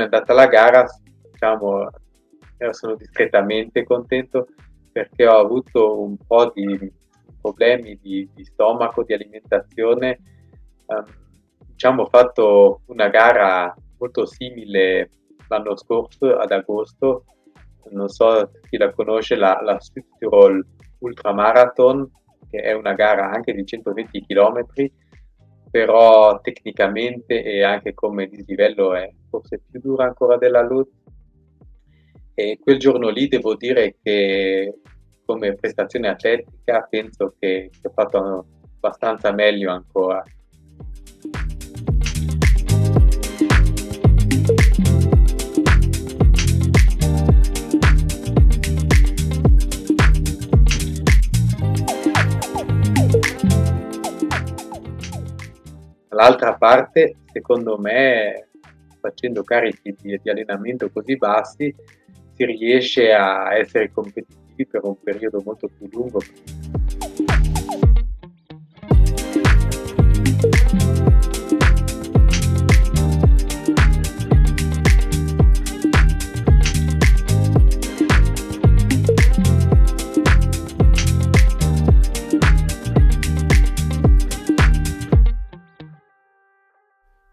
come è andata la gara, diciamo, sono discretamente contento perché ho avuto un po' di problemi di, di stomaco, di alimentazione. Um, diciamo, ho fatto una gara molto simile l'anno scorso, ad agosto. Non so chi la conosce, la, la Südtirol Ultramarathon, che è una gara anche di 120 km, però tecnicamente e anche come dislivello è forse più dura ancora della LUT. E quel giorno lì devo dire che come prestazione atletica penso che, che ho fatto abbastanza meglio ancora. L'altra parte, secondo me, facendo carichi di, di allenamento così bassi, si riesce a essere competitivi per un periodo molto più lungo.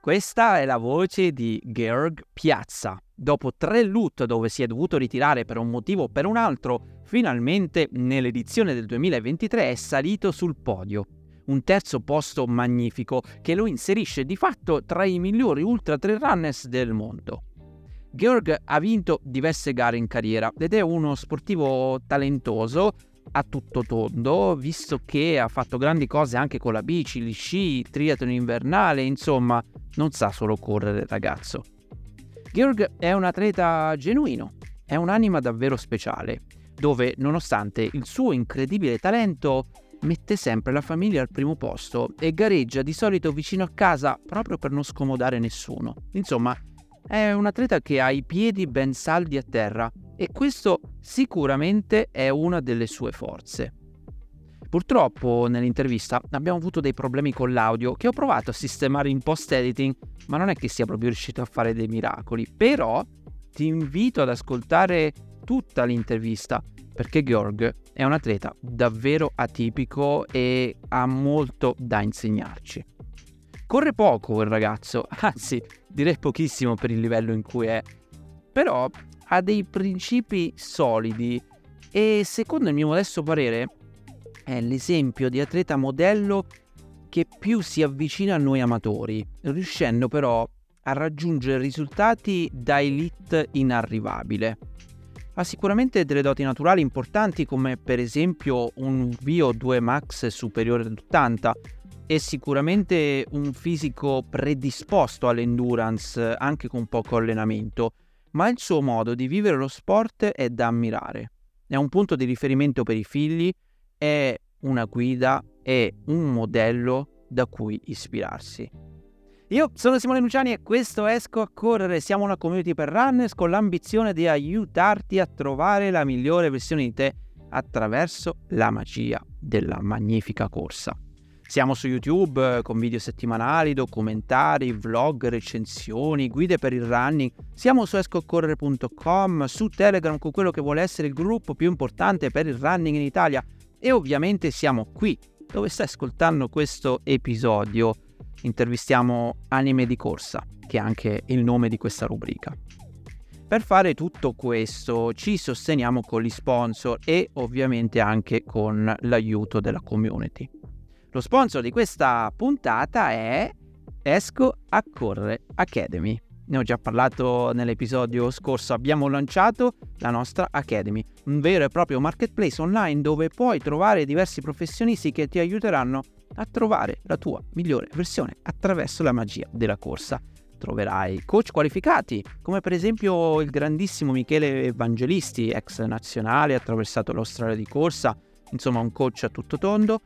Questa è la voce di Georg Piazza. Dopo tre loot dove si è dovuto ritirare per un motivo o per un altro, finalmente nell'edizione del 2023 è salito sul podio. Un terzo posto magnifico che lo inserisce di fatto tra i migliori ultra trail runners del mondo. Georg ha vinto diverse gare in carriera ed è uno sportivo talentoso a tutto tondo, visto che ha fatto grandi cose anche con la bici, gli sci, triathlon invernale, insomma, non sa solo correre ragazzo. Georg è un atleta genuino, è un'anima davvero speciale, dove nonostante il suo incredibile talento mette sempre la famiglia al primo posto e gareggia di solito vicino a casa proprio per non scomodare nessuno. Insomma, è un atleta che ha i piedi ben saldi a terra e questo sicuramente è una delle sue forze. Purtroppo nell'intervista abbiamo avuto dei problemi con l'audio che ho provato a sistemare in post editing, ma non è che sia proprio riuscito a fare dei miracoli. Però ti invito ad ascoltare tutta l'intervista perché Georg è un atleta davvero atipico e ha molto da insegnarci. Corre poco il ragazzo, anzi direi pochissimo per il livello in cui è, però ha dei principi solidi e secondo il mio modesto parere è l'esempio di atleta modello che più si avvicina a noi amatori, riuscendo però a raggiungere risultati da elite inarrivabile. Ha sicuramente delle doti naturali importanti come per esempio un VO2 max superiore all'80 e sicuramente un fisico predisposto all'endurance anche con poco allenamento, ma il suo modo di vivere lo sport è da ammirare. È un punto di riferimento per i figli, è una guida, è un modello da cui ispirarsi. Io sono Simone Luciani e questo è Esco a Correre. Siamo una community per runners con l'ambizione di aiutarti a trovare la migliore versione di te attraverso la magia della magnifica corsa. Siamo su YouTube eh, con video settimanali, documentari, vlog, recensioni, guide per il running. Siamo su escocorrere.com, su Telegram con quello che vuole essere il gruppo più importante per il running in Italia e ovviamente siamo qui dove stai ascoltando questo episodio. Intervistiamo Anime di Corsa, che è anche il nome di questa rubrica. Per fare tutto questo ci sosteniamo con gli sponsor e ovviamente anche con l'aiuto della community. Lo sponsor di questa puntata è Esco a Corre Academy. Ne ho già parlato nell'episodio scorso, abbiamo lanciato la nostra Academy, un vero e proprio marketplace online dove puoi trovare diversi professionisti che ti aiuteranno a trovare la tua migliore versione attraverso la magia della corsa. Troverai coach qualificati, come per esempio il grandissimo Michele Evangelisti, ex nazionale, attraversato l'Australia di corsa, insomma un coach a tutto tondo,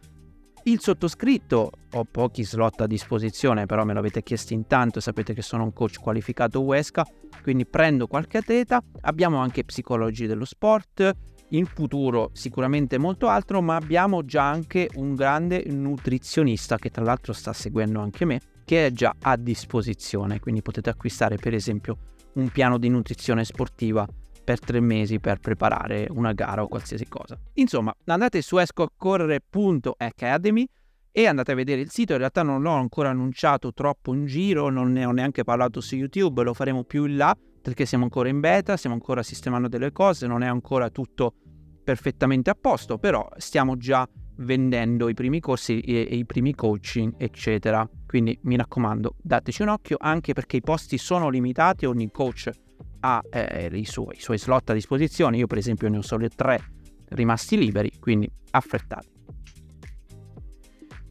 il sottoscritto, ho pochi slot a disposizione, però me l'avete chiesto in tanto, sapete che sono un coach qualificato UESCA, quindi prendo qualche atleta, abbiamo anche psicologi dello sport, in futuro sicuramente molto altro, ma abbiamo già anche un grande nutrizionista che tra l'altro sta seguendo anche me, che è già a disposizione, quindi potete acquistare per esempio un piano di nutrizione sportiva per tre mesi per preparare una gara o qualsiasi cosa. Insomma, andate su escoaccorrere.academy e andate a vedere il sito. In realtà non l'ho ancora annunciato troppo in giro, non ne ho neanche parlato su YouTube, lo faremo più in là perché siamo ancora in beta, stiamo ancora sistemando delle cose, non è ancora tutto perfettamente a posto, però stiamo già vendendo i primi corsi e, e, i primi coaching, eccetera. Quindi mi raccomando, dateci un occhio anche perché i posti sono limitati, ogni coach ha eh, i, suoi, i suoi slot a disposizione. Io, per esempio, ne ho solo tre rimasti liberi, quindi affrettate.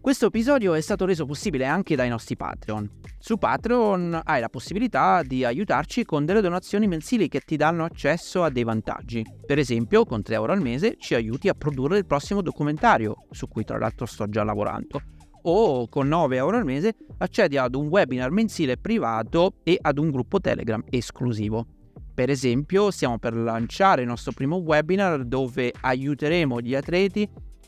Questo episodio è stato reso possibile anche dai nostri Patreon. Su Patreon hai la possibilità di aiutarci con delle donazioni mensili che ti danno accesso a dei vantaggi. Per esempio, con 3 euro al mese ci aiuti a produrre il prossimo documentario, su cui tra l'altro sto già lavorando. O con 9 euro al mese accedi ad un webinar mensile privato e ad un gruppo Telegram esclusivo. Per esempio, stiamo per lanciare il nostro primo webinar dove aiuteremo gli atleti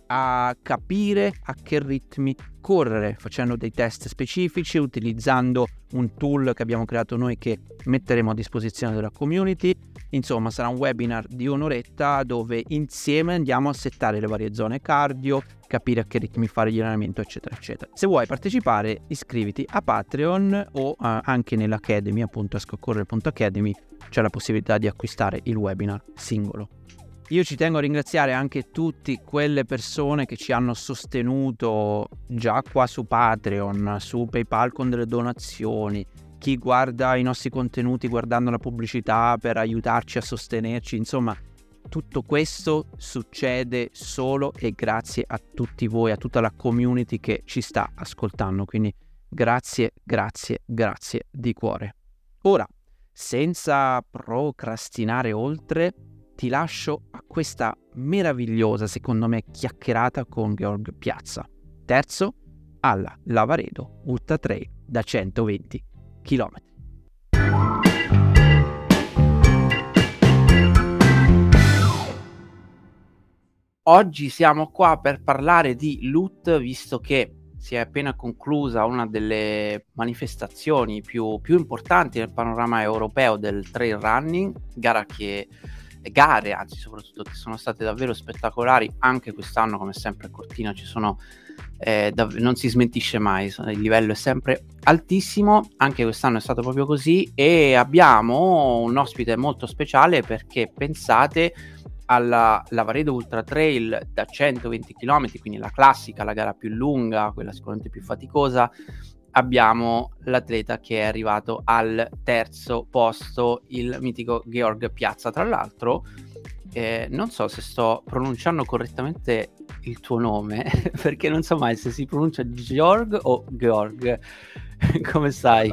a capire a che ritmi correre, facendo dei test specifici, utilizzando un tool che abbiamo creato noi che metteremo a disposizione della community. Insomma, sarà un webinar di un'oretta dove insieme andiamo a settare le varie zone cardio, capire a che ritmi fare gli allenamenti, eccetera, eccetera. Se vuoi partecipare, iscriviti a Patreon o uh, anche nell'Academy, appunto a scoccorre.academy, c'è la possibilità di acquistare il webinar singolo. Io ci tengo a ringraziare anche tutte quelle persone che ci hanno sostenuto già qua su Patreon, su PayPal con delle donazioni, chi guarda i nostri contenuti guardando la pubblicità per aiutarci a sostenerci, insomma, tutto questo succede solo e grazie a tutti voi, a tutta la community che ci sta ascoltando, quindi grazie, grazie, grazie di cuore. Ora, senza procrastinare oltre, ti lascio a questa meravigliosa, secondo me, chiacchierata con Georg Piazza. Terzo, alla Lavaredo Ultra Trail da 120 km. Oggi siamo qua per parlare di LUT, visto che si è appena conclusa una delle manifestazioni più, più importanti nel panorama europeo del trail running, gara che gare, anzi soprattutto che sono state davvero spettacolari anche quest'anno, come sempre a Cortina ci sono, eh, dav- non si smentisce mai, il livello è sempre altissimo, anche quest'anno è stato proprio così e abbiamo un ospite molto speciale perché pensate alla Lavaredo Ultra Trail da 120 km, quindi la classica, la gara più lunga, quella sicuramente più faticosa, abbiamo l'atleta che è arrivato al terzo posto, il mitico Georg Piazza. Tra l'altro, eh, non so se sto pronunciando correttamente il tuo nome, perché non so mai se si pronuncia Georg o Georg. Come stai?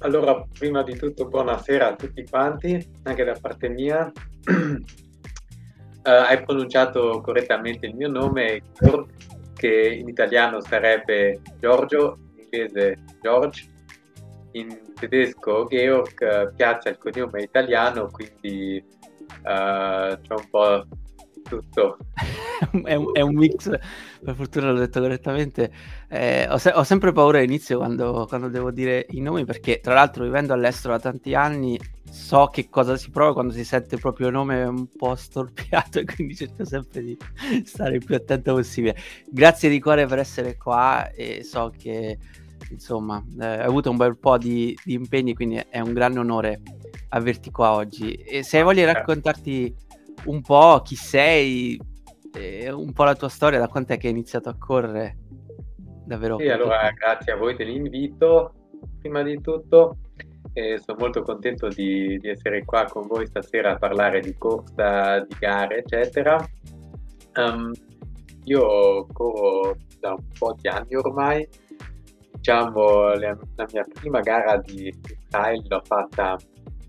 Allora, prima di tutto, buonasera a tutti quanti, anche da parte mia. uh, hai pronunciato correttamente il mio nome, che in italiano sarebbe Giorgio inglese George, in tedesco Georg, piazza il cognome italiano, quindi uh, c'è un po' tutto. è, un, è, un, mix, per fortuna l'ho detto correttamente. Eh, ho, se- ho, sempre paura all'inizio quando, quando, devo dire i nomi, perché tra l'altro vivendo all'estero da tanti anni so che cosa si prova quando si sente il proprio nome un po' storpiato e quindi cerco sempre di stare il più attento possibile. Grazie di cuore per essere qua e so che insomma eh, hai avuto un bel po' di, di, impegni, quindi è un grande onore averti qua oggi. E se hai voglia di raccontarti un po' chi sei, eh, un po' la tua storia, da quant'è che hai iniziato a correre? Davvero. Sì, allora grazie a voi dell'invito, prima di tutto. E sono molto contento di, di, essere qua con voi stasera a parlare di corsa, di gare, eccetera. Um, io corro da un po' di anni ormai, diciamo la, la mia prima gara di freestyle l'ho fatta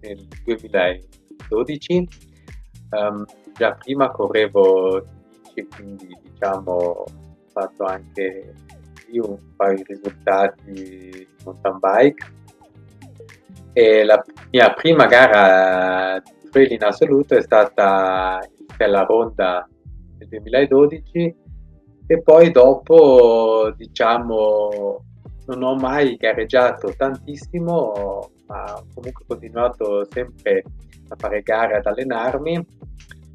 nel 2012, um, già prima correvo quindi diciamo ho fatto anche un paio di risultati mountain bike e la mia prima gara di trail in assoluto è stata Stella Ronda del 2012 e poi dopo diciamo non ho mai gareggiato tantissimo, ma comunque ho continuato sempre a fare gare, ad allenarmi.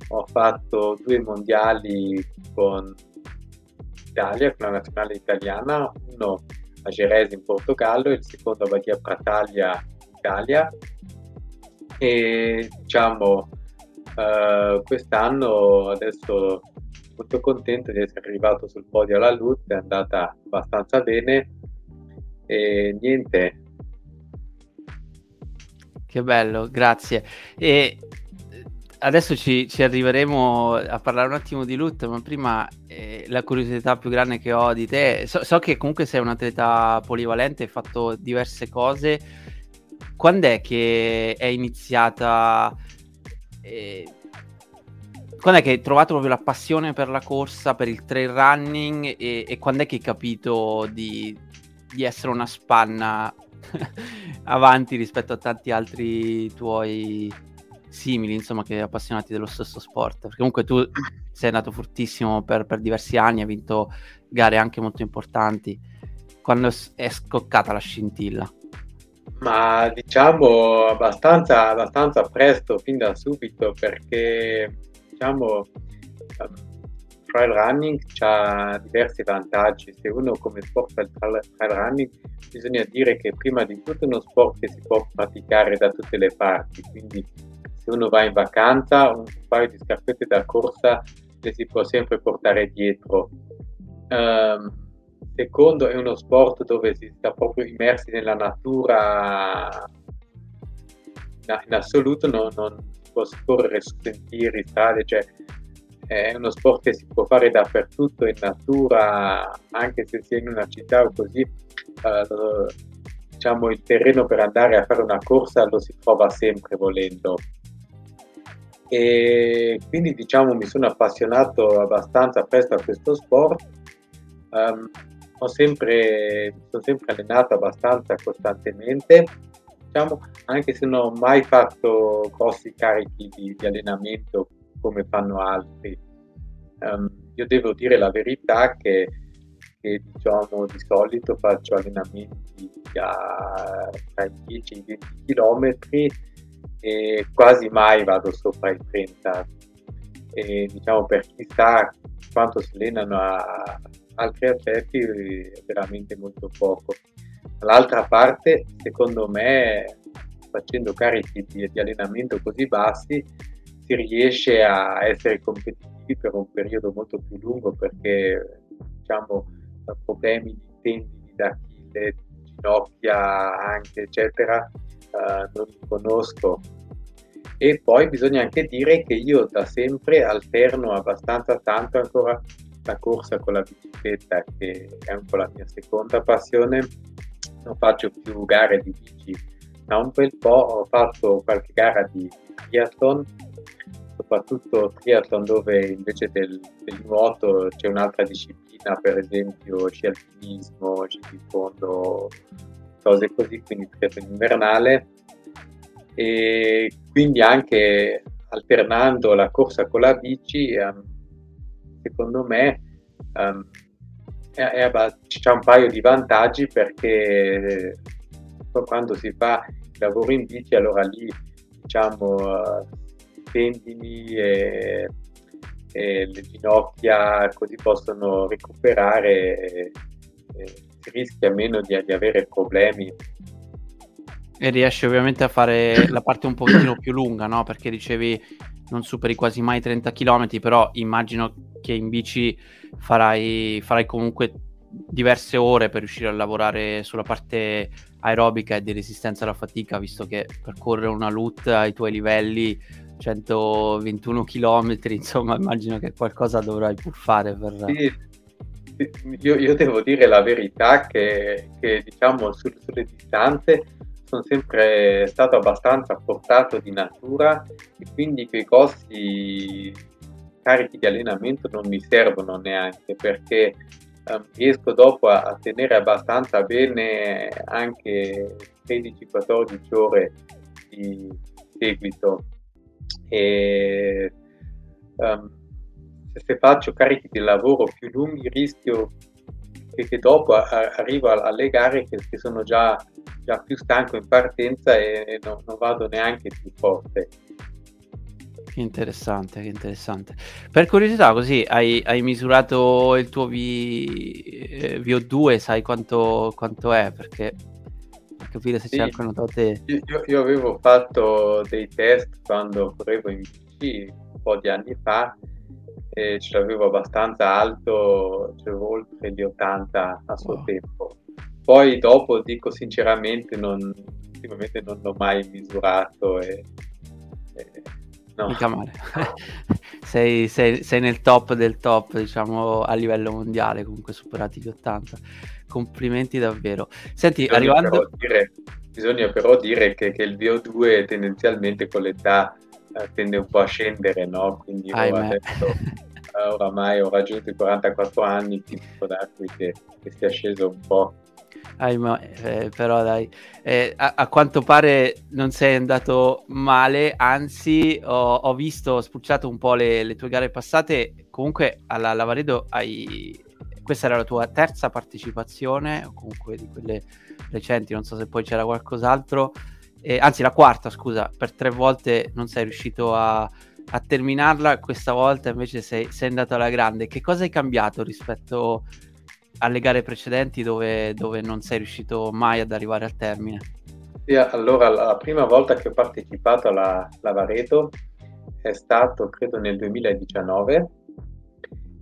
Ho fatto due mondiali con l'Italia, con la nazionale italiana, uno a Jerez in Portogallo e il secondo a Badia Prataglia in Italia. E diciamo, uh, quest'anno adesso molto contento di essere arrivato sul podio alla LUT, è andata abbastanza bene e niente. Che bello, grazie. E eh, adesso ci, ci, arriveremo a parlare un attimo di LUT, ma prima eh, la curiosità più grande che ho di te, so, so, che comunque sei un atleta polivalente, hai fatto diverse cose. Quando è che è iniziata... Eh, quando è che hai trovato proprio la passione per la corsa, per il trail running e, e quando è che hai capito di, di essere una spanna avanti rispetto a tanti altri tuoi simili, insomma, che appassionati dello stesso sport? Perché comunque tu sei andato fortissimo per, per diversi anni, hai vinto gare anche molto importanti. Quando è scoccata la scintilla? Ma diciamo abbastanza, abbastanza presto, fin da subito, perché diciamo, trail running ha diversi vantaggi. Se uno come sport fa il trail running, bisogna dire che prima di tutto è uno sport che si può praticare da tutte le parti, quindi se uno va in vacanza un paio di scarpette da corsa le si può sempre portare dietro. Um, secondo è uno sport dove si sta proprio immersi nella natura in, assoluto non, non, può scorrere su sentieri, strade, cioè è uno sport che si può fare dappertutto in natura, anche se si è in una città o così, eh, diciamo il terreno per andare a fare una corsa lo si trova sempre volendo. E quindi diciamo mi sono appassionato abbastanza presto a questo sport. Um, ho sempre, sono sempre allenato abbastanza costantemente diciamo, anche se non ho mai fatto grossi carichi di, di allenamento come fanno altri. Um, io devo dire la verità che, che diciamo, di solito faccio allenamenti a, tra i 10 e i 20 km e quasi mai vado sopra i 30. E, diciamo, per chi sa quanto si allenano a altri atleti è veramente molto poco. Dall'altra parte, secondo me, facendo carichi di, di allenamento così bassi, si riesce a essere competitivi per un periodo molto più lungo perché diciamo problemi di tendini d'Achille, ginocchia anche eccetera uh, non conosco. E poi bisogna anche dire che io da sempre alterno abbastanza tanto ancora la corsa con la bicicletta che è un po' la mia seconda passione. Non faccio più gare di bici da un bel po' ho fatto qualche gara di triathlon, soprattutto triathlon dove invece del, del nuoto c'è un'altra disciplina, per esempio sci alpinismo, sci di fondo, cose così, quindi triathlon invernale. E quindi anche alternando la corsa con la bici, um, secondo me um, è, c'è un paio di vantaggi perché quando si fa il lavoro in bici, allora lì diciamo uh, tendini e, e, le ginocchia così possono recuperare e, e rischia meno di, di avere problemi e riesci ovviamente a fare la parte un pochettino più lunga, no? Perché dicevi non superi quasi mai 30 km, però immagino che in bici farai, farai comunque diverse ore per riuscire a lavorare sulla parte aerobica e di resistenza alla fatica, visto che percorrere una LUT ai tuoi livelli 121 km, insomma, immagino che qualcosa dovrai pur fare per... Sì. Io, io, devo dire la verità che, che diciamo su, sulle distanze sono sempre stato abbastanza portato di natura e quindi quei costi carichi di allenamento non mi servono neanche perché um, riesco dopo a, a, tenere abbastanza bene anche 13-14 ore di seguito. E um, se, se faccio carichi di lavoro più lunghi rischio che, che dopo a, arrivo alle gare che, che sono già, già, più stanco in partenza e, e non, non vado neanche più forte. Che interessante, che interessante. Per curiosità, così hai, hai misurato il tuo v, eh, VO2, sai quanto, quanto è? Perché per capire se sì, c'è anche notato te. Io, io, avevo fatto dei test quando correvo in bici un po' di anni fa e ce l'avevo abbastanza alto, c'avevo oltre gli 80 a suo wow. tempo. Poi dopo dico sinceramente non, ultimamente non l'ho mai misurato e, e No. Mica male. sei, sei, sei, nel top del top, diciamo, a livello mondiale, comunque superati gli 80. Complimenti davvero. Senti, bisogna arrivando... Però dire, bisogna però dire che, che, il VO2 tendenzialmente con l'età eh, tende un po' a scendere, no? Quindi adesso, oramai ho raggiunto i 44 anni, può darsi che, che sia sceso un po' Ah, eh, però dai, eh, a, a, quanto pare non sei andato male, anzi ho, ho visto, ho spulciato un po' le, le, tue gare passate, comunque alla Lavaredo hai... Questa era la tua terza partecipazione, o comunque di quelle recenti, non so se poi c'era qualcos'altro, eh, anzi la quarta, scusa, per tre volte non sei riuscito a, a terminarla, questa volta invece sei, sei andato alla grande. Che cosa hai cambiato rispetto alle gare precedenti dove, dove non sei riuscito mai ad arrivare al termine? Sì, allora la prima volta che ho partecipato alla Lavareto è stato credo nel 2019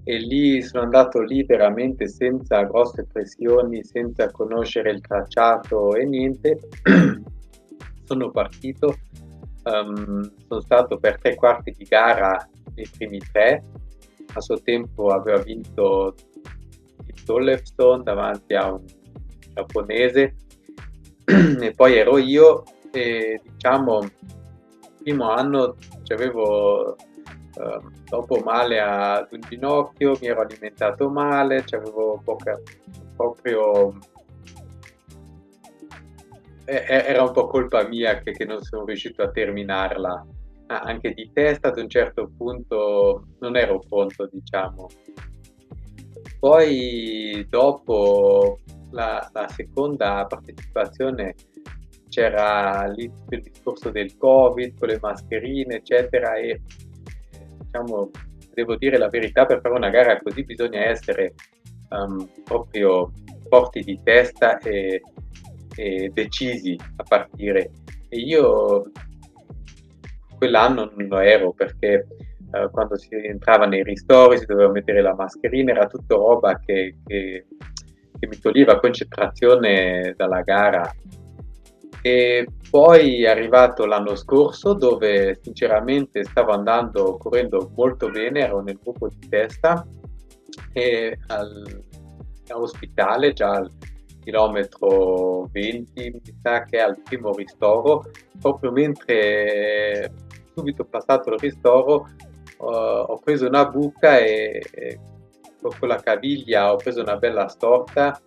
e lì sono andato lì veramente senza grosse pressioni, senza conoscere il tracciato e niente. sono partito, um, sono stato per tre quarti di gara nei primi tre, a suo tempo aveva vinto Tollefstone davanti a un giapponese. E poi ero io e diciamo il primo anno avevo eh, dopo male ad un ginocchio, mi ero alimentato male, avevo proprio era un po' colpa mia che, che non sono riuscito a terminarla. Anche di testa ad un certo punto non ero pronto diciamo. Poi dopo la, la seconda partecipazione c'era lì il discorso del covid con le mascherine eccetera e diciamo devo dire la verità per fare una gara così bisogna essere um, proprio forti di testa e, e, decisi a partire e io quell'anno non lo ero perché eh, quando si entrava nei ristori si doveva mettere la mascherina, era tutta roba che, che, che mi toglieva concentrazione dalla gara. E poi è arrivato l'anno scorso dove sinceramente stavo andando, correndo molto bene, ero nel gruppo di testa e al, all'ospitale già chilometro 20 mi sa che al primo ristoro, proprio mentre subito passato il ristoro ho preso una buca e, e, con la caviglia ho preso una bella storta.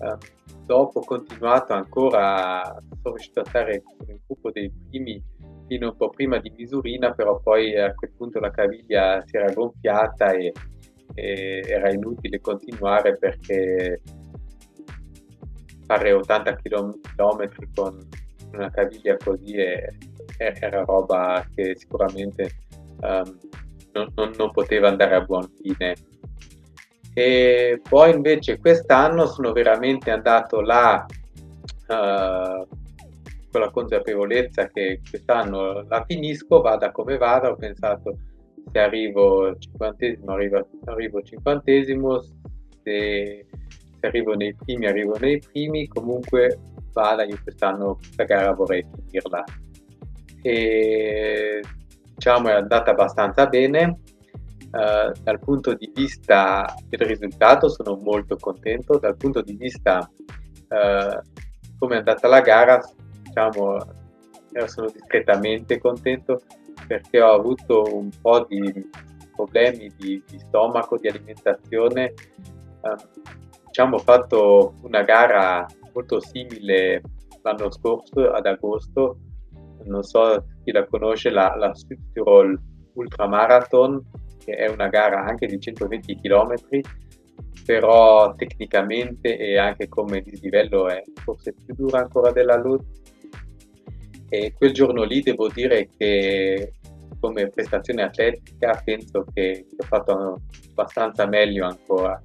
Eh, dopo ho continuato ancora, sono riuscito a stare nel gruppo dei primi fino un po' prima di misurina, però poi a quel punto la caviglia si era gonfiata e, e era inutile continuare perché fare 80 km con una caviglia così è, era roba che sicuramente um, non, non, non poteva andare a buon fine. E poi invece quest'anno sono veramente andato là uh, con la consapevolezza che quest'anno la finisco, vada come vada, ho pensato se arrivo cinquantesimo arrivo, arrivo cinquantesimo, se, se arrivo nei primi arrivo nei primi, comunque vada, io quest'anno questa gara vorrei finirla. E diciamo è andata abbastanza bene. Uh, dal punto di vista del risultato sono molto contento, dal punto di vista uh, come è andata la gara, diciamo, sono discretamente contento perché ho avuto un po' di problemi di, di stomaco, di alimentazione. Uh, diciamo, fatto una gara molto simile l'anno scorso, ad agosto, non so chi la conosce, la, la Südtirol Ultramarathon, che è una gara anche di 120 km, però tecnicamente e anche come dislivello è forse più dura ancora della LUT e quel giorno lì devo dire che come prestazione atletica penso che ho fatto abbastanza meglio ancora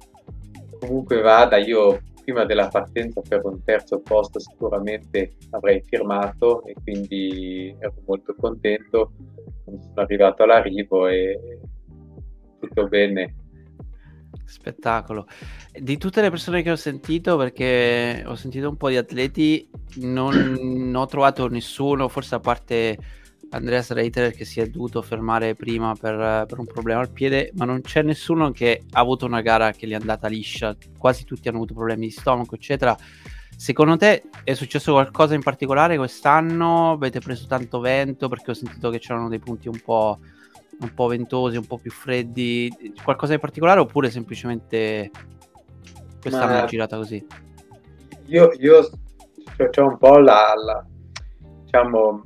comunque vada io prima della partenza per un terzo posto sicuramente avrei firmato e quindi ero molto contento sono arrivato all'arrivo e tutto bene Spettacolo. Di tutte le persone che ho sentito, perché ho sentito un po' di atleti, non ho trovato nessuno, forse a parte Andreas Reiter che si è dovuto fermare prima per, per, un problema al piede, ma non c'è nessuno che ha avuto una gara che gli è andata liscia. Quasi tutti hanno avuto problemi di stomaco, eccetera. Secondo te è successo qualcosa in particolare quest'anno? Avete preso tanto vento? Perché ho sentito che c'erano dei punti un po' un po' ventosi, un po' più freddi, qualcosa in particolare oppure semplicemente quest'anno Ma... è girata così? Io, io c'è un po' la, la diciamo,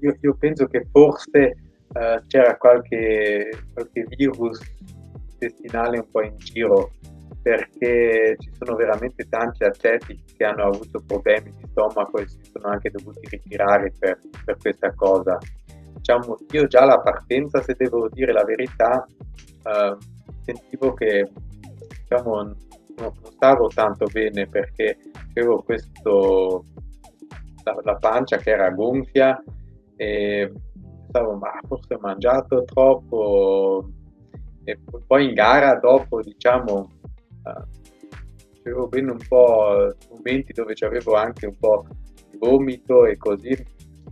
io, io, penso che forse uh, c'era qualche, qualche virus intestinale un po' in giro perché ci sono veramente tanti atleti che hanno avuto problemi di stomaco e si sono anche dovuti ritirare per, per questa cosa. Diciamo, io già alla partenza, se devo dire la verità, eh, sentivo che diciamo, non, non, stavo tanto bene perché avevo questo, la, la pancia che era gonfia e pensavo ma forse ho mangiato troppo e poi in gara dopo diciamo eh, avevo bene un po' momenti dove avevo anche un po' di vomito e così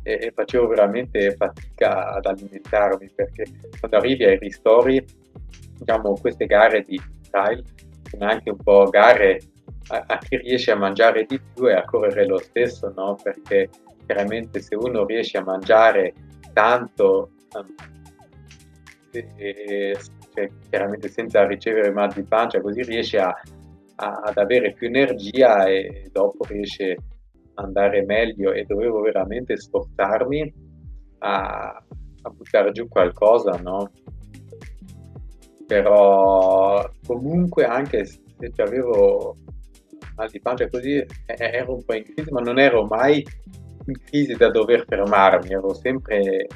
e, e, facevo veramente fatica ad alimentarmi perché quando arrivi ai ristori, diciamo, queste gare di style sono anche un po' gare a, a, chi riesce a mangiare di più e a correre lo stesso, no? Perché chiaramente se uno riesce a mangiare tanto, e, cioè, chiaramente senza ricevere mal di pancia, così riesce a, a, ad avere più energia e dopo riesce a andare meglio e dovevo veramente sforzarmi a, a buttare giù qualcosa, no? Però comunque anche se avevo mal di pancia così ero un po' in crisi, ma non ero mai in crisi da dover fermarmi, ero sempre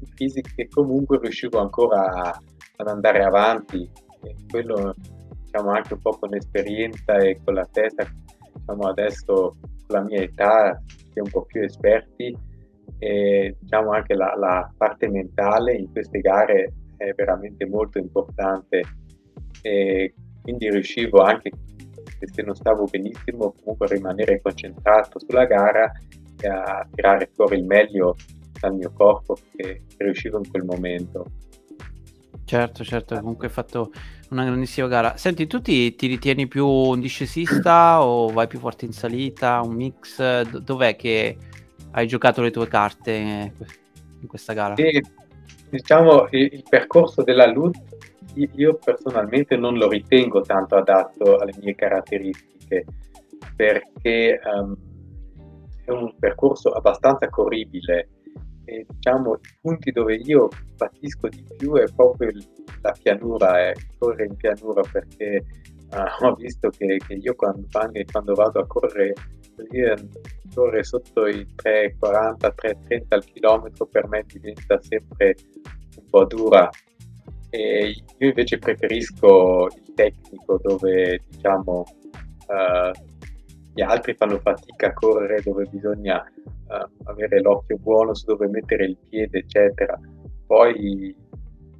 in crisi che comunque riuscivo ancora ad andare avanti. E quello diciamo anche un po' con l'esperienza e con la testa diciamo adesso la mia età si è un po' più esperti. E diciamo anche la, la, parte mentale in queste gare è veramente molto importante. E quindi riuscivo anche se non stavo benissimo comunque a rimanere concentrato sulla gara e a tirare fuori il meglio dal mio corpo che riuscivo in quel momento. Certo, certo, comunque hai fatto una grandissima gara. Senti, tu ti, ti ritieni più un discesista o vai più forte in salita, un mix? D- dov'è che hai giocato le tue carte in questa gara? Sì, diciamo, il, il percorso della LUT io personalmente non lo ritengo tanto adatto alle mie caratteristiche perché um, è un percorso abbastanza corribile. E diciamo i punti dove io patisco di più è proprio la pianura, eh, correre in pianura perché uh, ho visto che, che io quando, quando, vado a correre correre sotto i 3,40, 3,30 al chilometro per me diventa sempre un po' dura. E io invece preferisco il tecnico dove diciamo uh, gli altri fanno fatica a correre dove bisogna uh, avere l'occhio buono su dove mettere il piede, eccetera. Poi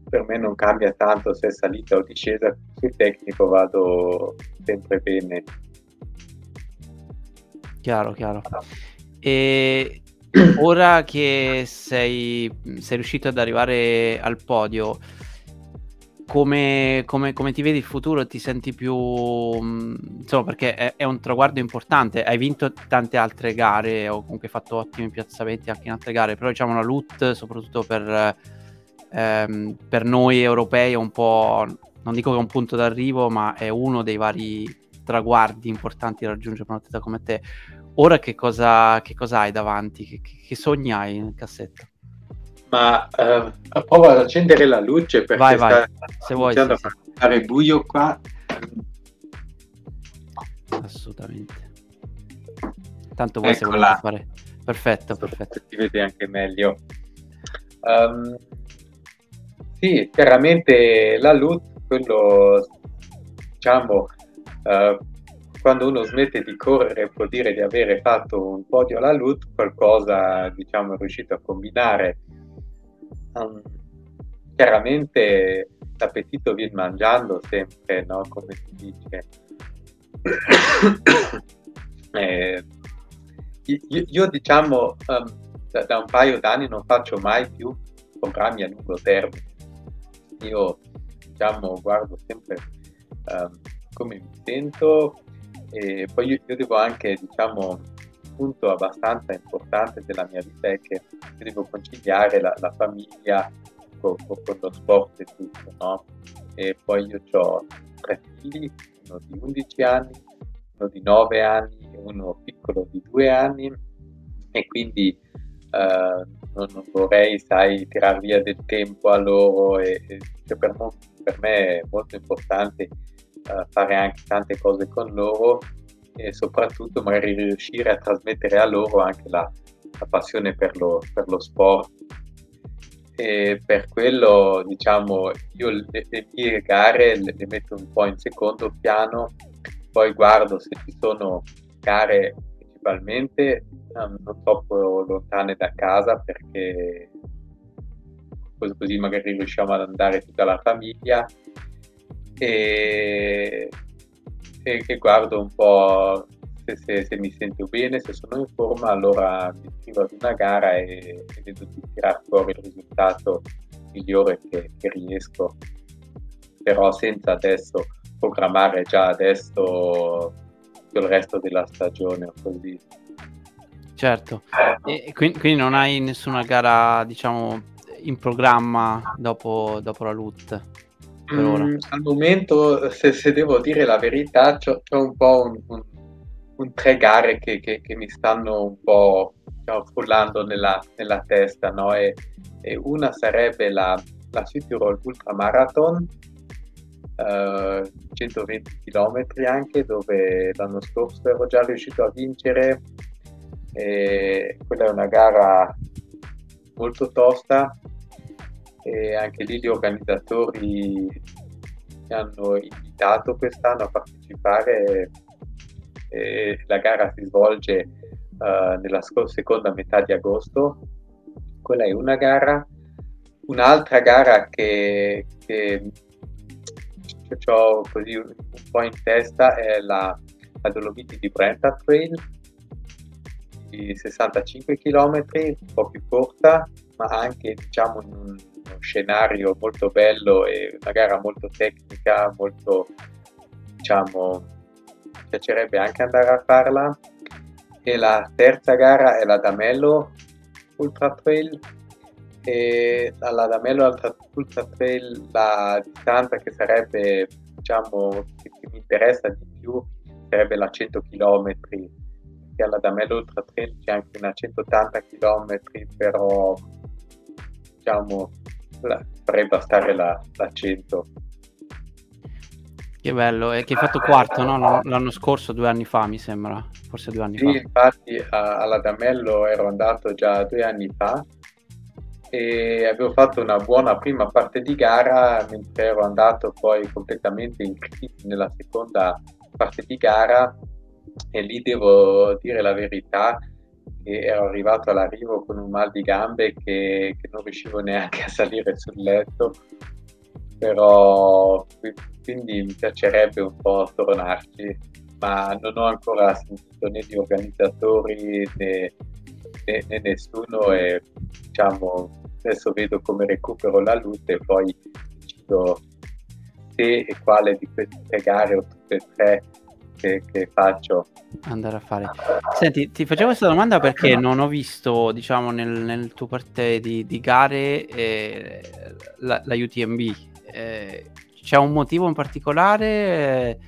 per me non cambia tanto se è salita o discesa, sul tecnico vado sempre bene. Chiaro, chiaro. E ora che sei, sei riuscito ad arrivare al podio, come, come, come, ti vedi il futuro? Ti senti più... Mm, insomma, perché è, è, un traguardo importante. Hai vinto tante altre gare o comunque fatto ottimi piazzamenti anche in altre gare, però diciamo la LUT, soprattutto per, ehm, per noi europei, è un po'... Non dico che è un punto d'arrivo, ma è uno dei vari traguardi importanti da raggiungere per un atleta come te. Ora che cosa, che cosa hai davanti? Che, che sogni hai nel cassetto? Ma uh, provo ad accendere la luce perché vai, sta vai. Se vuoi, sì, a fare buio qua. Assolutamente. Tanto voi se volete fare... Perfetto, perfetto. Si vede anche meglio. Um, sì, chiaramente la loot, quello diciamo, uh, quando uno smette di correre può dire di avere fatto un podio alla loot, qualcosa diciamo è riuscito a combinare. Um, chiaramente l'appetito viene mangiando sempre, no? come si dice. eh, io, io, diciamo um, da, da, un paio d'anni non faccio mai più programmi a lungo termine. Io diciamo guardo sempre um, come mi sento e poi io, io devo anche diciamo un punto abbastanza importante della mia vita è che devo conciliare la, la famiglia con, con, lo sport e tutto, no? E poi io ho tre figli, uno di 11 anni, uno di 9 anni e uno piccolo di 2 anni e quindi uh, non, non, vorrei, sai, tirar via del tempo a loro e, e cioè per, per, me è molto importante uh, fare anche tante cose con loro e soprattutto magari riuscire a trasmettere a loro anche la, la passione per lo, per lo sport. E per quello diciamo io le, le mie gare le, le, metto un po' in secondo piano poi guardo se ci sono gare principalmente um, non troppo lontane da casa perché così magari riusciamo ad andare tutta la famiglia. E, e, e guardo un po' se, se, se, mi sento bene, se sono in forma, allora mi iscrivo ad una gara e, e vedo di tirare fuori il risultato migliore che, che riesco, però senza adesso programmare già adesso tutto il resto della stagione o così. Certo, e quindi, quindi, non hai nessuna gara, diciamo, in programma dopo, dopo la loot? Mm, al momento, se, se, devo dire la verità, c'ho, c'ho un po' un, un, un, tre gare che, che, che, mi stanno un po' diciamo, frullando nella, nella testa, no? E, e, una sarebbe la, la Südtirol Ultramarathon, uh, 120 km anche, dove l'anno scorso ero già riuscito a vincere. E quella è una gara molto tosta e anche lì gli organizzatori mi hanno invitato quest'anno a partecipare e la gara si svolge uh, nella seconda metà di agosto. Quella è una gara. Un'altra gara che, che ho così un, po' in testa è la, la Dolomiti di Brenta Trail di 65 km un po' più corta ma anche diciamo in un uno scenario molto bello e una gara molto tecnica, molto diciamo piacerebbe anche andare a farla. E la terza gara è la Damello Ultra Trail e alla Damello Ultra Trail la distanza che sarebbe diciamo che, che mi interessa di più sarebbe la 100 km perché alla Damello Ultra Trail c'è anche una 180 km però diciamo farei bastare la, la 100. Che bello, e che hai fatto quarto no? l'anno scorso, due anni fa mi sembra, forse due anni sì, fa. Sì, infatti a, alla Damello ero andato già due anni fa e avevo fatto una buona prima parte di gara mentre ero andato poi completamente in crisi nella seconda parte di gara e lì devo dire la verità, ero arrivato all'arrivo con un mal di gambe che, che non riuscivo neanche a salire sul letto, però quindi mi piacerebbe un po' tornarci, ma non ho ancora sentito né gli organizzatori né, né, né nessuno e diciamo adesso vedo come recupero la luce e poi decido se e quale di queste gare o tutte e tre che, che, faccio. Andare a fare. Senti, ti facevo questa domanda perché non ho visto, diciamo, nel, nel tuo parte di, di gare eh, la, la, UTMB. Eh, c'è un motivo in particolare?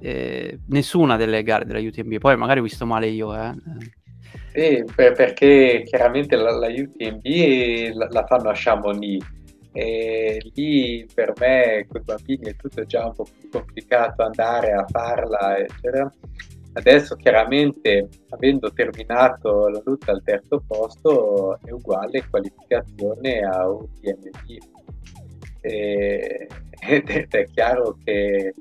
Eh, nessuna delle gare della UTMB. Poi magari ho visto male io, eh. Sì, per, perché chiaramente la, la UTMB la, la, fanno a Chamonix e lì per me con i bambini è tutto già un po' più complicato andare a farla, eccetera. Adesso chiaramente avendo terminato la lotta al terzo posto è uguale qualificazione a UTMB ed è chiaro che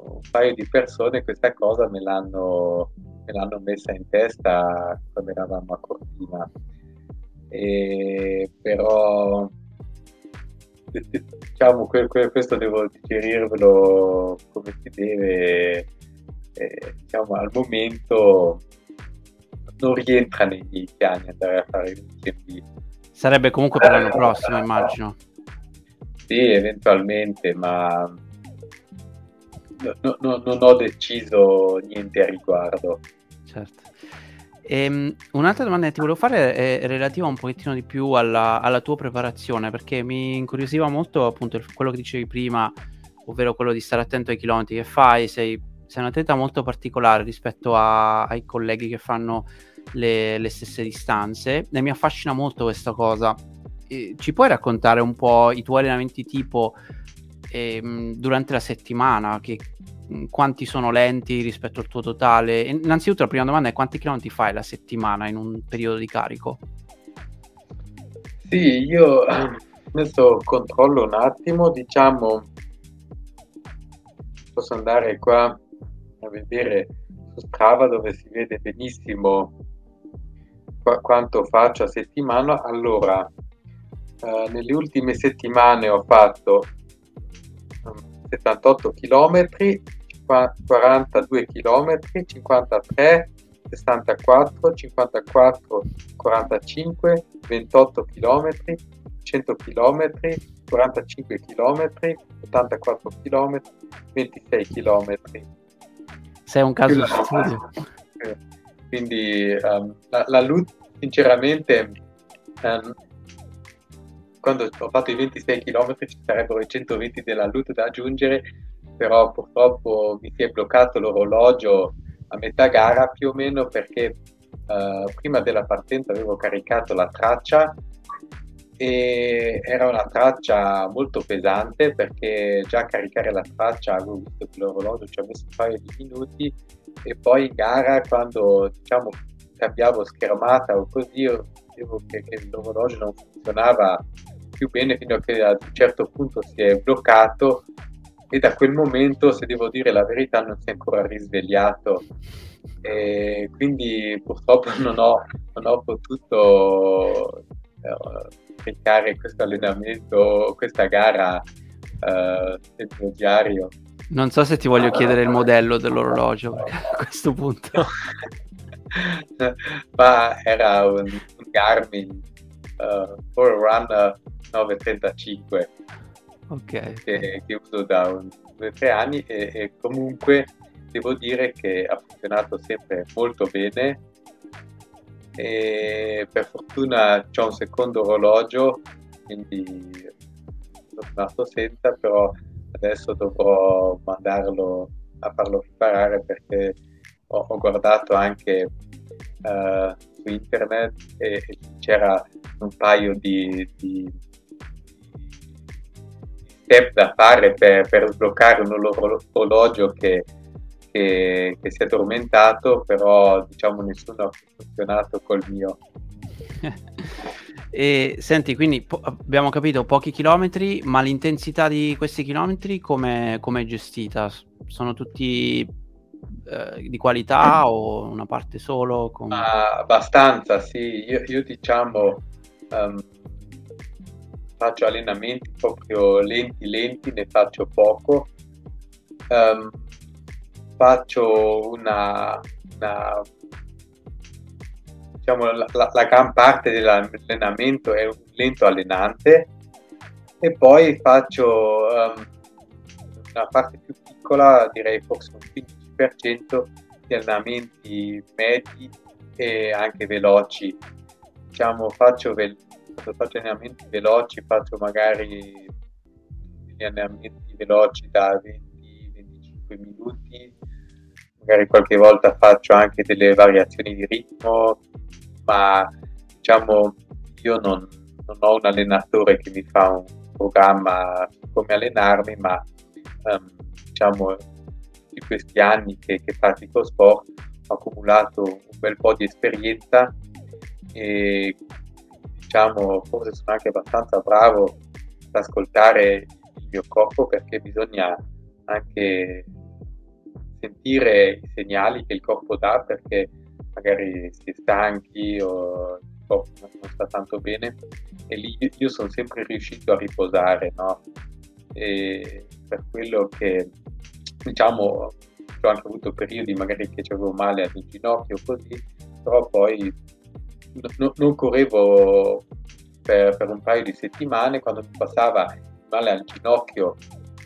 un paio di persone questa cosa me l'hanno, me l'hanno messa in testa quando eravamo a Cortina. E, però diciamo questo devo digerirvelo come si deve eh, diciamo al momento non rientra nei miei piani andare a fare il UTMB sarebbe comunque per l'anno prossimo immagino sì eventualmente ma no, no, non ho deciso niente a riguardo. Certo. Ehm, un'altra domanda che ti volevo fare è relativa un pochettino di più alla, alla tua preparazione, perché mi incuriosiva molto appunto quello che dicevi prima, ovvero quello di stare attento ai chilometri che fai, sei, sei un atleta molto particolare rispetto a, ai colleghi che fanno le, le, stesse distanze e mi affascina molto questa cosa. E ci puoi raccontare un po' i tuoi allenamenti tipo ehm, durante la settimana, che, quanti sono lenti rispetto al tuo totale? Innanzitutto la prima domanda è quanti chilometri fai la settimana in un periodo di carico? Sì, io adesso controllo un attimo, diciamo, posso andare qua a vedere su Strava dove si vede benissimo qu- quanto faccio a settimana. Allora, eh, nelle ultime settimane ho fatto 78 km, 42 km, 53, 64, 54, 45, 28 km, 100 km, 45 km, 84 km, 26 km. Sei un caso di studio. Quindi um, la, la LUT sinceramente um, quando ho fatto i 26 km ci sarebbero i 120 della LUT da aggiungere, però purtroppo mi si è bloccato l'orologio a metà gara più o meno perché uh, prima della partenza avevo caricato la traccia e era una traccia molto pesante perché già a caricare la traccia avevo visto che l'orologio ci ha messo un paio di minuti e poi in gara quando diciamo cambiavo schermata o così io vedevo che, che l'orologio non funzionava più bene fino a che ad un certo punto si è bloccato e da quel momento, se devo dire la verità, non si è ancora risvegliato. E quindi purtroppo non ho, non ho potuto uh, questo allenamento, questa gara uh, nel mio diario. Non so se ti voglio chiedere il modello dell'orologio a questo punto. Ma era un, un Garmin uh, Forerunner 935 okay. che, che, uso da un, due o tre anni e, e, comunque devo dire che ha funzionato sempre molto bene e per fortuna c'è un secondo orologio quindi sono rimasto senza però adesso dovrò mandarlo a farlo riparare perché ho, ho guardato anche uh, su internet e, e c'era un paio di, di step da fare per, per sbloccare un orologio che, che, che, si è addormentato, però diciamo nessuno ha funzionato col mio. e senti, quindi po- abbiamo capito pochi chilometri, ma l'intensità di questi chilometri come è gestita? Sono tutti eh, di qualità o una parte solo? Con... Ah, abbastanza, sì. Io, io diciamo... Um, faccio allenamenti proprio lenti lenti, ne faccio poco. Um, faccio una, una diciamo la, la, gran parte dell'allenamento è un lento allenante e poi faccio um, una parte più piccola, direi forse un 15% di allenamenti medi e anche veloci. Diciamo, faccio faccio allenamenti veloci faccio magari degli allenamenti veloci da 20-25 minuti, magari qualche volta faccio anche delle variazioni di ritmo, ma diciamo io non, non ho un allenatore che mi fa un programma su come allenarmi, ma um, diciamo di questi anni che, che pratico sport ho accumulato un bel po' di esperienza e diciamo forse sono anche abbastanza bravo ad ascoltare il mio corpo perché bisogna anche sentire i segnali che il corpo dà perché magari si è stanchi o il corpo non sta tanto bene e lì io sono sempre riuscito a riposare, no? E per quello che diciamo ho anche avuto periodi magari che avevo male al ginocchio così, però poi no, non correvo per, per, un paio di settimane, quando mi passava male al ginocchio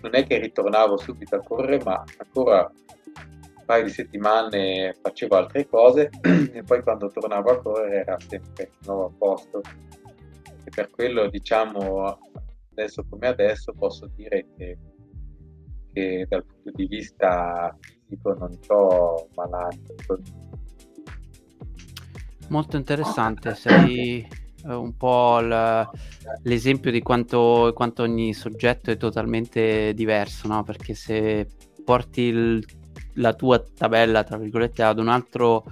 non è che ritornavo subito a correre, ma ancora paio di settimane facevo altre cose e poi quando tornavo a correre era sempre di nuovo a posto. E per quello, diciamo, adesso come adesso posso dire che, che dal punto di vista fisico non ho malati. Molto interessante, sei eh, un po' l'esempio di quanto, quanto, ogni soggetto è totalmente diverso, no? Perché se porti il la tua tabella, tra virgolette, ad un altro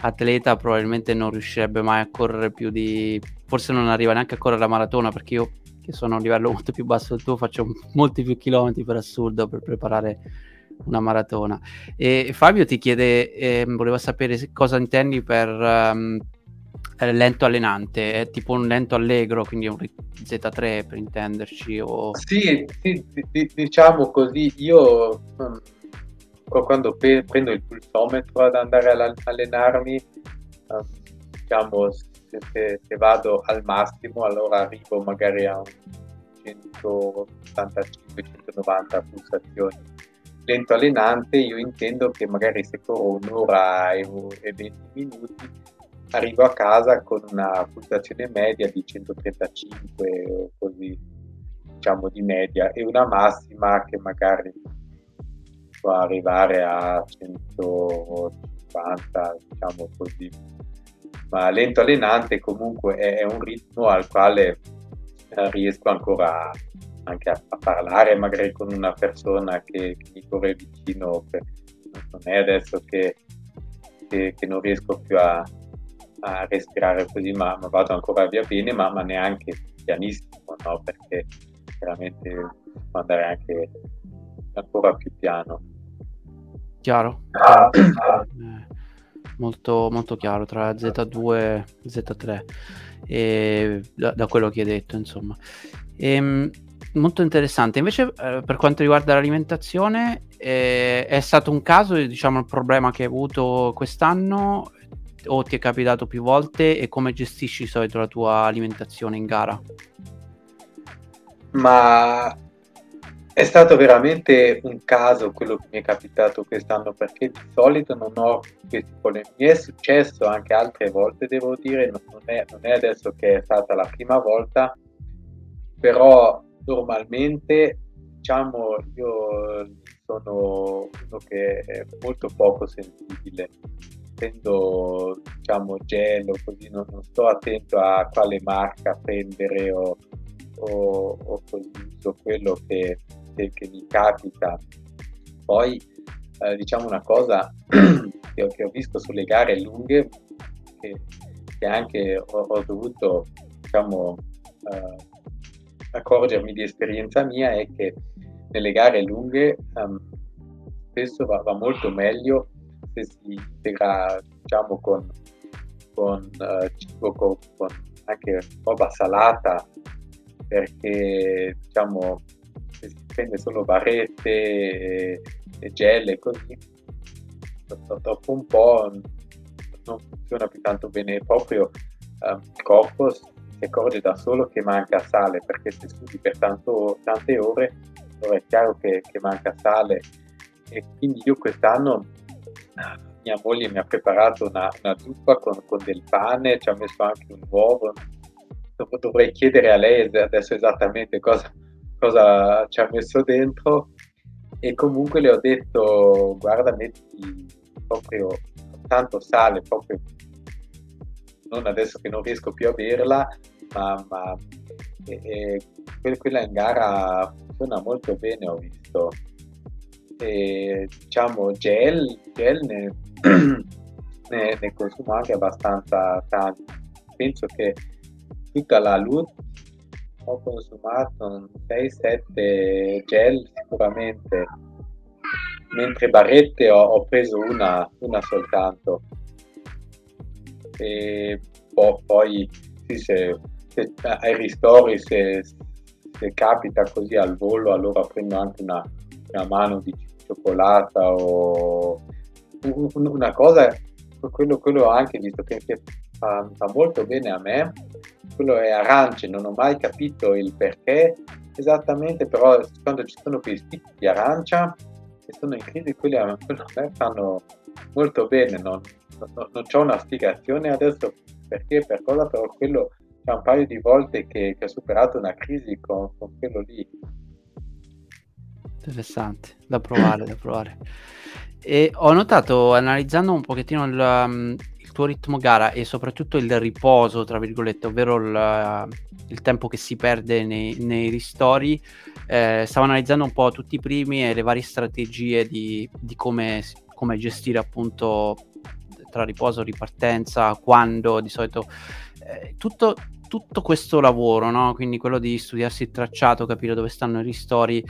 atleta, probabilmente non riuscirebbe mai a correre più di... forse non arriva neanche a correre la maratona, perché io, che sono a un livello molto più basso del tuo, faccio molti più chilometri per assurdo per preparare una maratona. E Fabio ti chiede, eh, voleva sapere cosa intendi per um, lento allenante, è tipo un lento allegro, quindi un Z3 per intenderci? O... Sì, sì, diciamo così, io um, quando pe- prendo il pulsometro ad andare a allenarmi, uh, diciamo se, se, se, vado al massimo allora arrivo magari a 185-190 pulsazioni. Lento allenante io intendo che magari se corro un'ora e, e 20 minuti arrivo a casa con una pulsazione media di 135 o così diciamo di media e una massima che magari può arrivare a 150, diciamo così. Ma lento allenante comunque è, un ritmo al quale eh, riesco ancora anche a, a, parlare magari con una persona che, che mi corre vicino, non è adesso che, che, che non riesco più a, a respirare così, ma, ma, vado ancora via bene, ma, ma neanche pianissimo, no? perché veramente può andare anche ancora più piano. Chiaro? Eh, molto, molto chiaro tra Z2 e Z3 e da, da quello che hai detto insomma e, ehm, molto interessante invece eh, per quanto riguarda l'alimentazione eh, è stato un caso diciamo il problema che hai avuto quest'anno o ti è capitato più volte e come gestisci di solito la tua alimentazione in gara? Ma è stato veramente un caso quello che mi è capitato quest'anno perché di solito non ho questi problemi. Mi è successo anche altre volte, devo dire, non è, non è adesso che è stata la prima volta, però normalmente diciamo io sono uno che è molto poco sensibile prendo diciamo gelo così non, non, sto attento a quale marca prendere o, o, o così uso quello che che, che mi capita. Poi eh, diciamo una cosa che ho, che ho, visto sulle gare lunghe, che, che anche ho, ho, dovuto diciamo, eh, accorgermi di esperienza mia, è che nelle gare lunghe um, spesso va, va, molto meglio se si integra diciamo, con, con uh, cibo con, con anche roba salata perché diciamo se si prende solo barrette e, e gel e così, dopo un po' non funziona più tanto bene. Proprio um, il corpo accorge da solo che manca sale perché se studi per tanto, tante ore allora è chiaro che, che, manca sale. E quindi io quest'anno mia moglie mi ha preparato una, una zuppa con, con, del pane ci ha messo anche un uovo. Dovrei chiedere a lei adesso esattamente cosa, cosa ci ha messo dentro. E comunque le ho detto guarda metti proprio tanto sale proprio non adesso che non riesco più a berla ma, ma e, e quella in gara funziona molto bene, ho visto. E, diciamo, gel, gel ne, ne, ne consumo anche abbastanza tanti. Penso che tutta la LUT ho consumato 6-7 gel sicuramente, mentre barrette ho, ho preso una, una soltanto. E po- poi sì, se, se, ai ristori se, se, capita così al volo allora prendo anche una, una mano di cioccolata o una cosa, quello, quello anche visto che, che fa, fa, molto bene a me, quello è arance, non ho mai capito il perché esattamente, però quando ci sono quei spicchi di arancia che sono in crisi, quelli quello a me fanno molto bene, non, non, non ho una spiegazione adesso perché, per cosa, però quello c'è un paio di volte che, che ho superato una crisi con, con quello lì. Interessante, da provare, da provare. E ho notato, analizzando un pochettino il, um, il, tuo ritmo gara e soprattutto il riposo, tra virgolette, ovvero il, uh, il tempo che si perde nei, nei ristori, eh, stavo analizzando un po' tutti i primi e le varie strategie di, di come, come gestire appunto tra riposo e ripartenza, quando di solito... Eh, tutto, tutto questo lavoro, no? quindi quello di studiarsi il tracciato, capire dove stanno i ristori,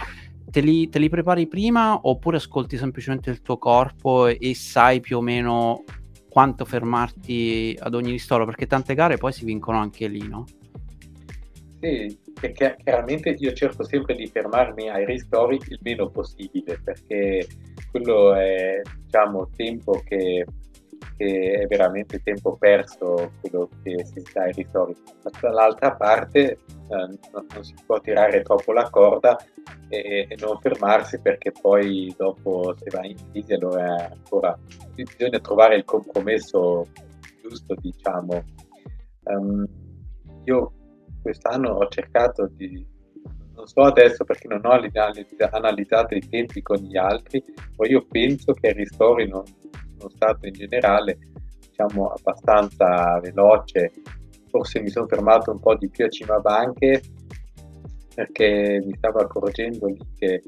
te li, te li, prepari prima oppure ascolti semplicemente il tuo corpo e, sai più o meno quanto fermarti ad ogni ristoro? Perché tante gare poi si vincono anche lì, no? Sì, perché chiaramente io cerco sempre di fermarmi ai ristori il meno possibile, perché quello è diciamo tempo che che è veramente tempo perso quello che si sta ai ristori. Ma dall'altra parte eh, non, non, si può tirare troppo la corda e, e, non fermarsi perché poi dopo se va in crisi allora ancora bisogna trovare il compromesso giusto diciamo. Um, io quest'anno ho cercato di non so adesso perché non ho analizzato i tempi con gli altri, ma io penso che i ristori non, sono stato in generale diciamo abbastanza veloce. Forse mi sono fermato un po' di più a Cimabanche perché mi stavo accorgendo lì che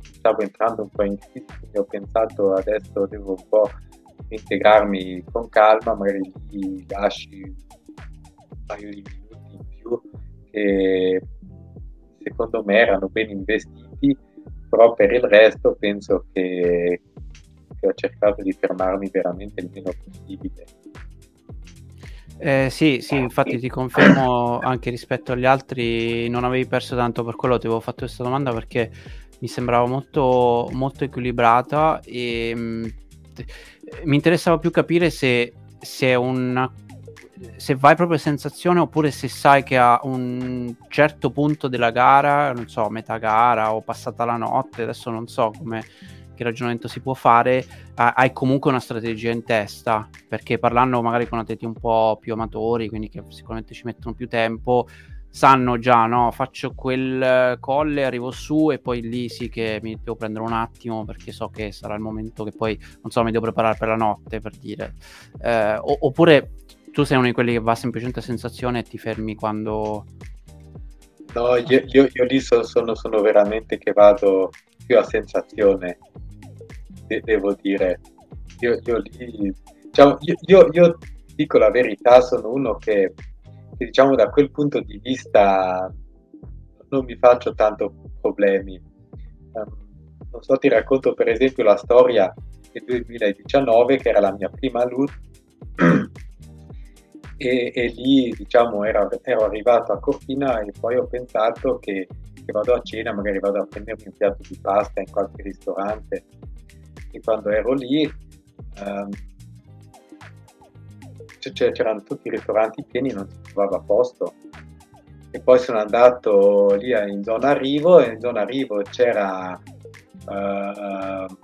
stavo entrando un po' in crisi quindi ho pensato adesso devo un po' integrarmi con calma magari lì lasci un paio di minuti in più che secondo me erano ben investiti però per il resto penso che ho cercato di fermarmi veramente il meno possibile. Eh, sì, sì, infatti ti confermo anche rispetto agli altri, non avevi perso tanto per quello, ti avevo fatto questa domanda perché mi sembrava molto, molto equilibrata e mh, mm, mi interessava più capire se, se è una se vai proprio a sensazione oppure se sai che a un certo punto della gara, non so, metà gara o passata la notte, adesso non so come che ragionamento si può fare, hai comunque una strategia in testa, perché parlando magari con atleti un po' più amatori, quindi che sicuramente ci mettono più tempo, sanno già, no, faccio quel colle, arrivo su e poi lì sì che mi devo prendere un attimo perché so che sarà il momento che poi, non so, mi devo preparare per la notte, per dire. Eh, oppure tu sei uno di quelli che va semplicemente a sensazione e ti fermi quando... No, io, io, io lì sono, sono veramente che vado più a sensazione de- devo dire. Io, io, diciamo, io, io, dico la verità, sono uno che, che, diciamo da quel punto di vista non mi faccio tanto problemi. Um, non so, ti racconto per esempio la storia del 2019 che era la mia prima LUT e, e, lì diciamo era, ero arrivato a Cortina e poi ho pensato che, che vado a cena, magari vado a prendermi un piatto di pasta in qualche ristorante che quando ero lì um, c'erano tutti i ristoranti pieni, non si trovava posto. E poi sono andato lì in zona arrivo e in zona arrivo c'era, uh,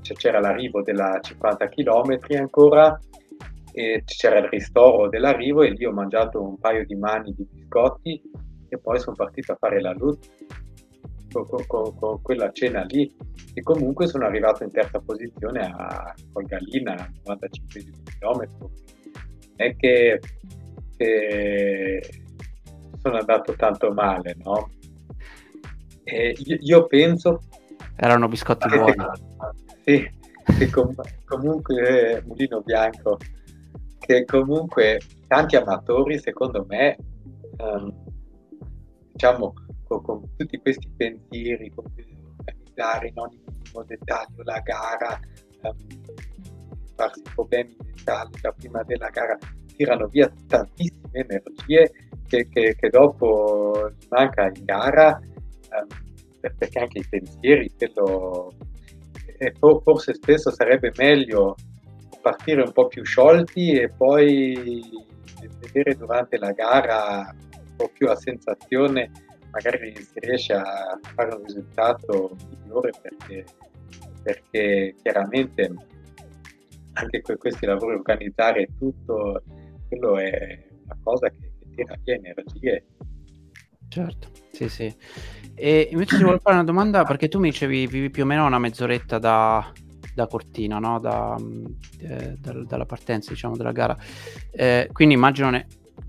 c'era l'arrivo della 50 km ancora e c'era il ristoro dell'arrivo e lì ho mangiato un paio di mani di biscotti e poi sono partito a fare la LUT con, con, con, quella cena lì e comunque sono arrivato in terza posizione a Colgalina a 95 km è che, che, sono andato tanto male no? E io, penso... Erano biscotti buoni. Sì, che com- comunque eh, Mulino Bianco, che comunque tanti amatori, secondo me, um, diciamo, con, con, tutti questi pensieri, con organizzare in ogni minimo dettaglio la gara, um, farsi problemi mentali già prima della gara, tirano via tantissime energie che, che, che dopo manca in gara, um, perché anche i pensieri, quello, e forse spesso sarebbe meglio partire un po' più sciolti e poi vedere durante la gara un po' più a sensazione magari si riesce a fare un risultato migliore perché, perché chiaramente anche con questi lavori organizzare tutto quello è una cosa che, che tira via energie certo sì sì e invece ti volevo fare una domanda perché tu mi dicevi vivi più o meno una mezz'oretta da, da Cortina, no? da, eh, da, dalla partenza diciamo, della gara. Eh, quindi immagino ne,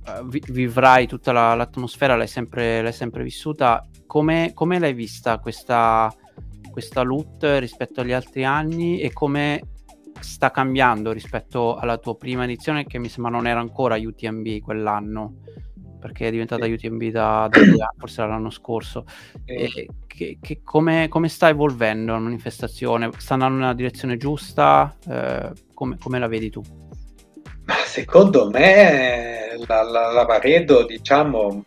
uh, vi, vivrai tutta la, l'atmosfera, l'hai sempre, l'hai sempre vissuta. Come, come l'hai vista questa, questa loot rispetto agli altri anni e come sta cambiando rispetto alla tua prima edizione che mi sembra non era ancora UTMB quell'anno? perché è diventata. UTMB da, da forse l'anno scorso. E, che, che come, come, sta evolvendo la manifestazione? Sta andando nella direzione giusta? Eh, come, come, la vedi tu? Secondo me la, la, la Varedo, diciamo,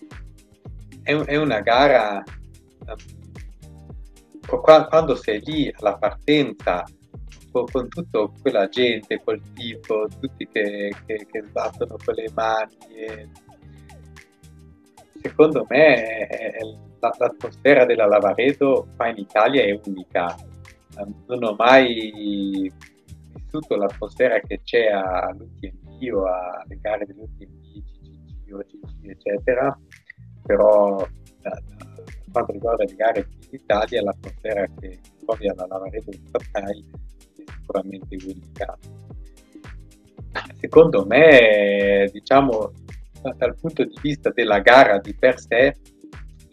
è, è una gara eh, quando sei lì alla partenza con, tutta quella gente, col tipo, tutti che, che, che sbattono con le mani, e secondo me l'atmosfera della Lavaredo qua in Italia è unica. Non ho mai vissuto l'atmosfera che c'è all'UTMB o alle gare dell'UTMB, CCC o CC, eccetera, però per quanto riguarda le gare in Italia l'atmosfera che trovi alla Lavaredo di Sakai è sicuramente unica. Secondo me, diciamo, dal punto di vista della gara di per sé,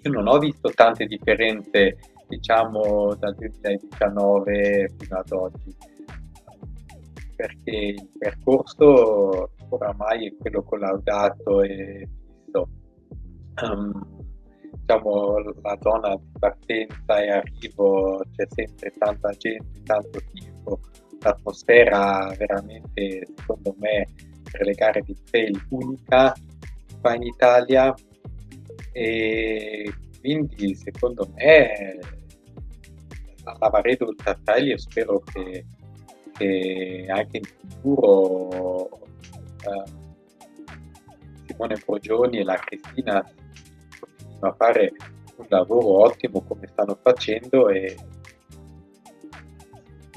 io non ho visto tante differenze, diciamo, dal 2019 fino ad oggi, perché il percorso oramai è quello collaudato e visto. Um, diciamo, la zona di partenza e arrivo c'è sempre tanta gente, tanto tifo, l'atmosfera veramente, secondo me, per le gare di trail unica qua in Italia e quindi secondo me la Varedo Ultratrail io spero che, che, anche in futuro eh, Simone Progioni e la Cristina continuino a fare un lavoro ottimo come stanno facendo e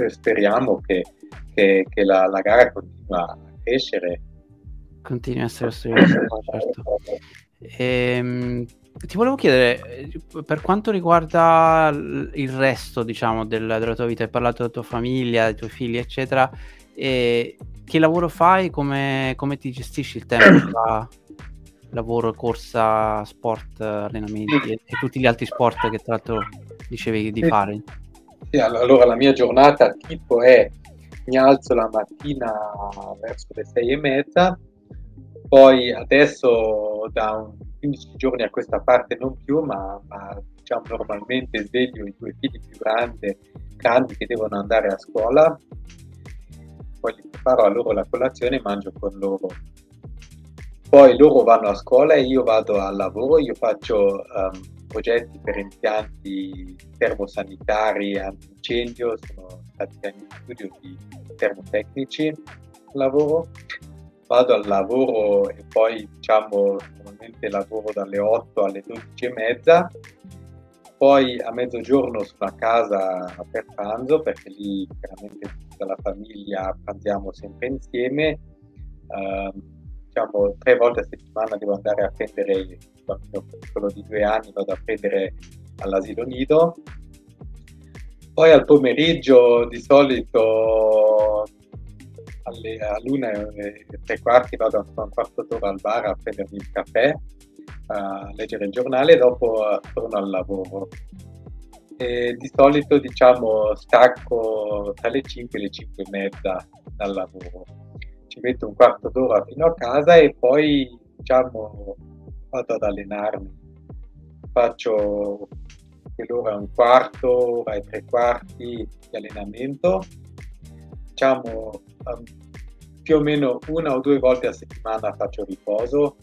speriamo che, che, che la, la gara continua a crescere Continui a essere studioso, certo. Ehm, ti volevo chiedere, per quanto riguarda il resto, diciamo, del, della tua vita, hai parlato della tua famiglia, dei tuoi figli, eccetera, e che lavoro fai, come, come ti gestisci il tempo tra lavoro, corsa, sport, allenamenti e, e, tutti gli altri sport che tra l'altro dicevi di fare? Sì, allora la mia giornata tipo è mi alzo la mattina verso le sei e mezza, poi adesso da 15 giorni a questa parte non più, ma, ma diciamo normalmente sveglio i due figli più grandi, grandi che devono andare a scuola, poi gli preparo a loro la colazione e mangio con loro. Poi loro vanno a scuola e io vado al lavoro, io faccio um, progetti per impianti termosanitari antincendio, sono praticamente in studio di termotecnici lavoro vado al lavoro e poi diciamo normalmente lavoro dalle 8 alle 12 e mezza, poi a mezzogiorno sono a casa per pranzo perché lì chiaramente tutta la famiglia pranziamo sempre insieme. Uh, diciamo tre volte a settimana devo andare a prendere il bambino piccolo di due anni, vado a prendere all'asilo nido. Poi al pomeriggio di solito alle, all'una e tre quarti vado a un quarto d'ora al bar a prendermi il caffè, a leggere il giornale e dopo torno al lavoro. E di solito diciamo stacco tra le 5 e le 5 e mezza dal lavoro. Ci metto un quarto d'ora fino a casa e poi diciamo vado ad allenarmi. Faccio quell'ora un quarto, ora e tre quarti di allenamento. Diciamo um, più o meno una o due volte a settimana faccio riposo,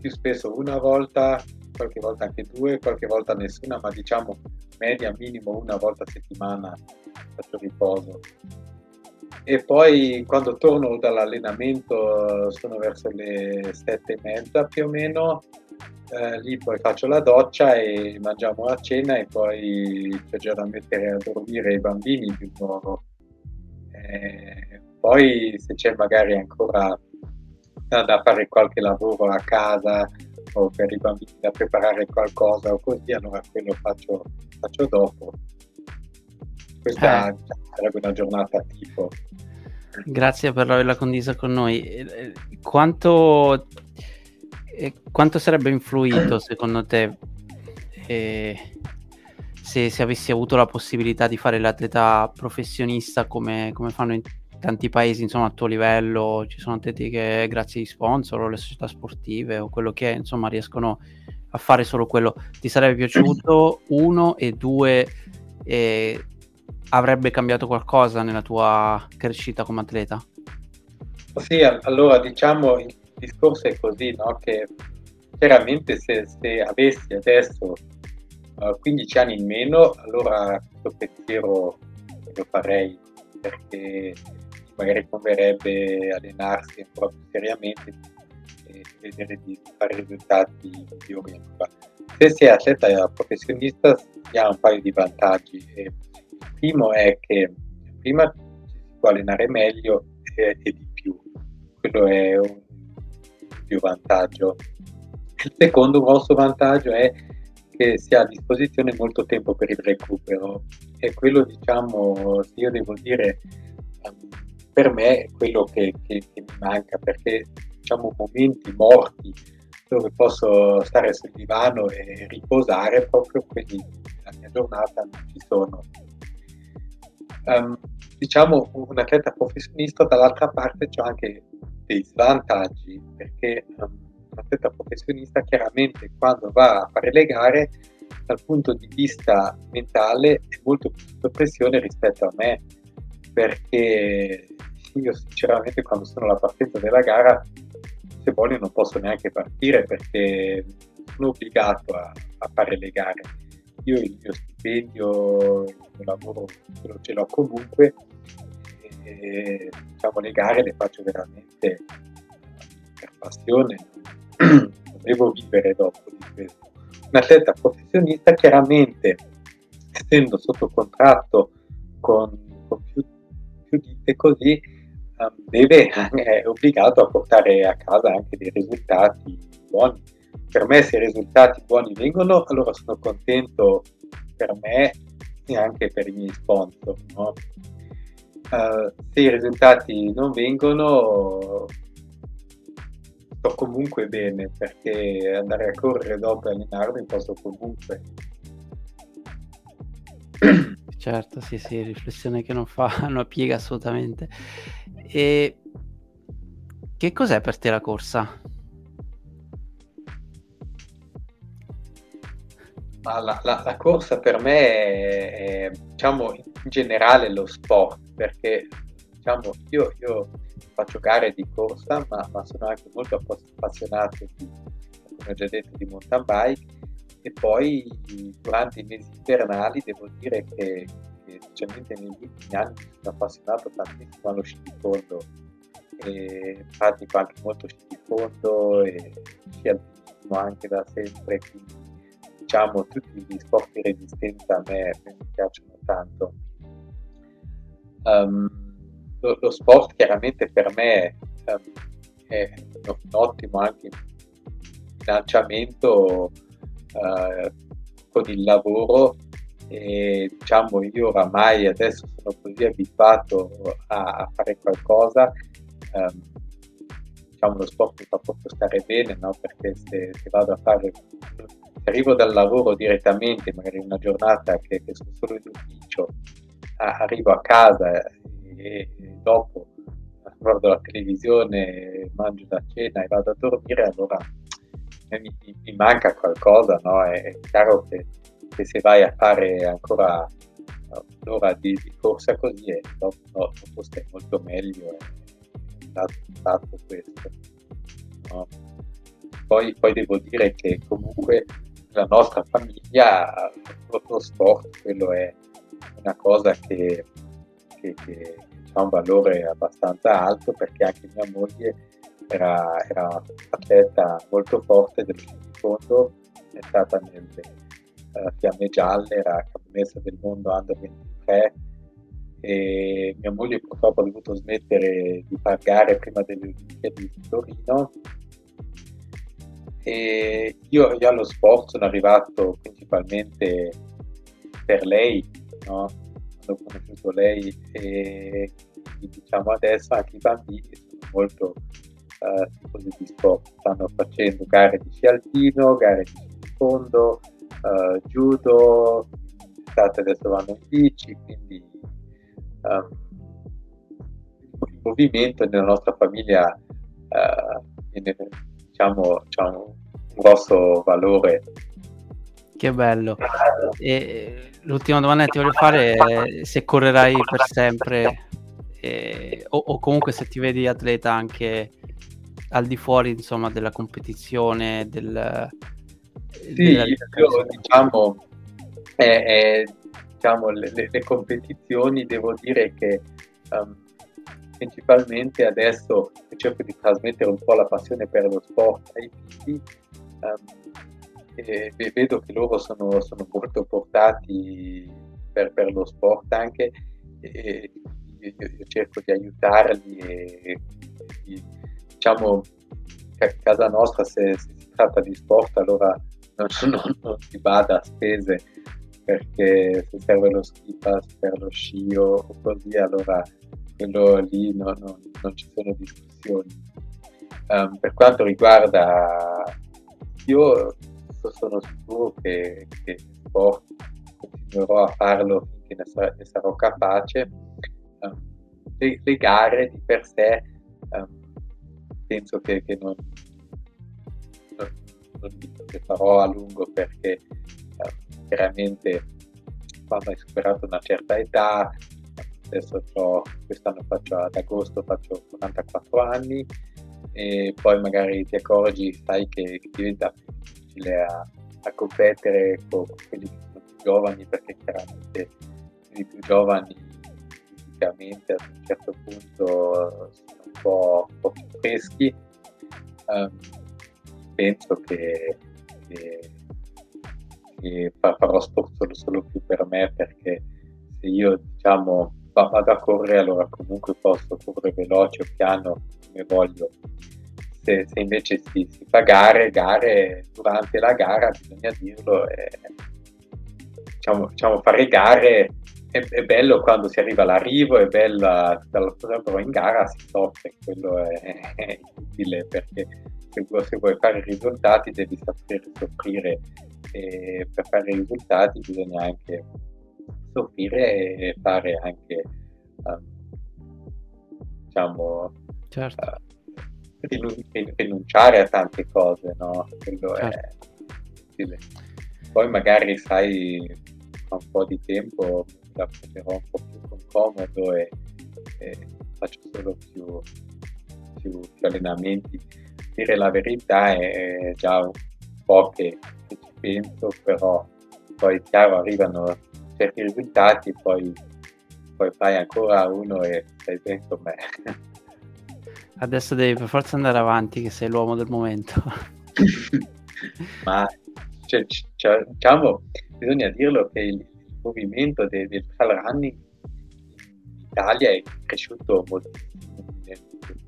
più spesso una volta, qualche volta anche due, qualche volta nessuna, ma diciamo media minimo una volta a settimana faccio riposo. E poi quando torno dall'allenamento sono verso le sette e mezza più o meno, eh, lì poi faccio la doccia e mangiamo la cena e poi c'è già da mettere a dormire i bambini di nuovo. Eh, poi se c'è magari ancora da fare qualche lavoro a casa o per i bambini da preparare qualcosa o così, allora quello faccio, faccio dopo. Questa eh. sarebbe una giornata tipo. Grazie per averla condisa con noi. Quanto, quanto sarebbe influito secondo te eh, se, se, avessi avuto la possibilità di fare l'atleta professionista come, come fanno in tanti paesi insomma a tuo livello ci sono atleti che grazie ai sponsor o le società sportive o quello che è insomma riescono a fare solo quello ti sarebbe piaciuto uno e due eh, avrebbe cambiato qualcosa nella tua crescita come atleta? Sì, allora diciamo il discorso è così, no? che chiaramente se, se avessi adesso uh, eh, 15 anni in meno, allora questo pensiero lo farei perché magari converrebbe allenarsi ancora più seriamente e vedere di fare risultati migliori ancora. Se si è atleta professionista si ha un paio di vantaggi. Il primo è che prima si può allenare meglio e, e di più, quello è un più vantaggio. Il secondo grosso vantaggio è che si ha a disposizione molto tempo per il recupero e quello diciamo, se io devo dire per me è quello che, che, che mi manca perché diciamo momenti morti dove posso stare sul divano e riposare proprio quelli la mia giornata non ci sono. Um, diciamo un atleta professionista dall'altra parte c'è anche dei svantaggi perché um, un atleta professionista chiaramente quando va a fare le gare dal punto di vista mentale è molto più sotto pressione rispetto a me perché io sinceramente quando sono alla partenza della gara, se voglio non posso neanche partire perché sono obbligato a, a fare le gare. Io il mio stipendio, il mio lavoro ce l'ho comunque e diciamo, le gare le faccio veramente per passione, non devo vivere dopo di questo. Un atleta professionista chiaramente essendo sotto contratto con, con più, più ditte così Ehm, deve, è obbligato a portare a casa anche dei risultati buoni. Per me se i risultati buoni vengono, allora sono contento per me e anche per i miei sponsor. No? Uh, se i risultati non vengono, sto comunque bene perché andare a correre dopo e allenarmi posso comunque. Certo, sì, sì, riflessione che non fa, non piega assolutamente. E che cos'è per te la corsa? La, la, la, corsa per me è, è, diciamo, in generale lo sport, perché diciamo, io, io faccio gare di corsa, ma, ma, sono anche molto appassionato, di, come ho già detto, di mountain bike e poi durante i mesi invernali devo dire che, che specialmente negli ultimi anni mi sono appassionato tantissimo allo sci di fondo. E pratico anche molto sci di fondo e sci alpinismo anche da sempre quindi diciamo tutti gli sport di resistenza a me mi piacciono tanto. Um, lo, lo, sport chiaramente per me um, è un, un ottimo anche bilanciamento eh, con il lavoro e diciamo io oramai adesso sono così abituato a, a fare qualcosa ehm, diciamo lo sport mi fa proprio stare bene no? perché se, se, vado a fare se arrivo dal lavoro direttamente, magari una giornata che, che sono solo in ufficio, arrivo a casa e, e dopo guardo la televisione, mangio la cena e vado a dormire, allora mi, mi manca qualcosa, no? È, è chiaro che, che, se vai a fare ancora un'ora di, di corsa così, e dopo, dopo stai molto meglio, è dato fatto questo. No? Poi, poi, devo dire che comunque la nostra famiglia, lo sport, quello è una cosa che, che, che ha un valore abbastanza alto perché anche mia moglie era, era atleta molto forte del fondo, è stata nelle uh, Fiamme Gialle, era campionessa del mondo under 23 e mia moglie purtroppo ha dovuto smettere di fare gare prima delle Olimpiadi di Torino e io, io allo sport sono arrivato principalmente per lei, no? ho conosciuto lei e diciamo adesso anche i bambini sono molto tifosi di sport, stanno facendo gare di sci alpino, gare di sci fondo, uh, judo, state adesso vanno in bici, quindi um, il movimento nella nostra famiglia uh, viene, diciamo, diciamo, un grosso valore. Che bello. E l'ultima domanda che ti voglio fare è se correrai per sempre eh, o, o, comunque se ti vedi atleta anche al di fuori insomma della competizione del, sì, della... io diciamo, eh, eh, diciamo le, le, le, competizioni devo dire che um, principalmente adesso cerco di trasmettere un po' la passione per lo sport ai figli um, e vedo che loro sono, sono molto portati per, per, lo sport anche e io, io cerco di aiutarli e, e diciamo a casa nostra se, se, si tratta di sport allora non, non, non, si vada a spese perché se serve lo ski pass per lo sci o così allora quello lì no, no, non ci sono discussioni. Um, per quanto riguarda io sono sicuro che, che sport continuerò a farlo finché ne, sarò, ne sarò capace. Um, le, le, gare di per sé um, penso che, che non, non, non, le farò a lungo perché um, chiaramente quando hai superato una certa età. Adesso ho, quest'anno faccio ad agosto faccio 44 anni e poi magari ti accorgi sai che, che diventa difficile a, a competere con, quelli che più giovani perché chiaramente quelli più giovani fisicamente ad un certo punto sono un po', un po freschi um, penso che, che, che farò sport solo, più per me perché se io diciamo vado a correre allora comunque posso correre veloce o piano come voglio. Se, se invece si, si, fa gare, gare durante la gara, bisogna dirlo, è, diciamo, diciamo, fare gare è, è, bello quando si arriva all'arrivo, è bella però in gara si soffre, quello è, è inutile perché se vuoi, se vuoi, fare risultati devi sapere soffrire e per fare risultati bisogna anche soffrire e fare anche um, diciamo certo. uh, rinunciare a tante cose, no? Quello certo. è utile. Poi magari sai, un po' di tempo la prenderò un po' più con comodo e, e faccio solo più, più, più, allenamenti. Dire la verità è già un po' che, che ci penso, però poi chiaro arrivano certi risultati, poi, poi fai ancora uno e ben con me. Adesso devi per forza andare avanti, che sei l'uomo del momento. Ma cioè, cioè, diciamo, bisogna dirlo che il movimento del, del trail running in Italia è cresciuto moltissimo,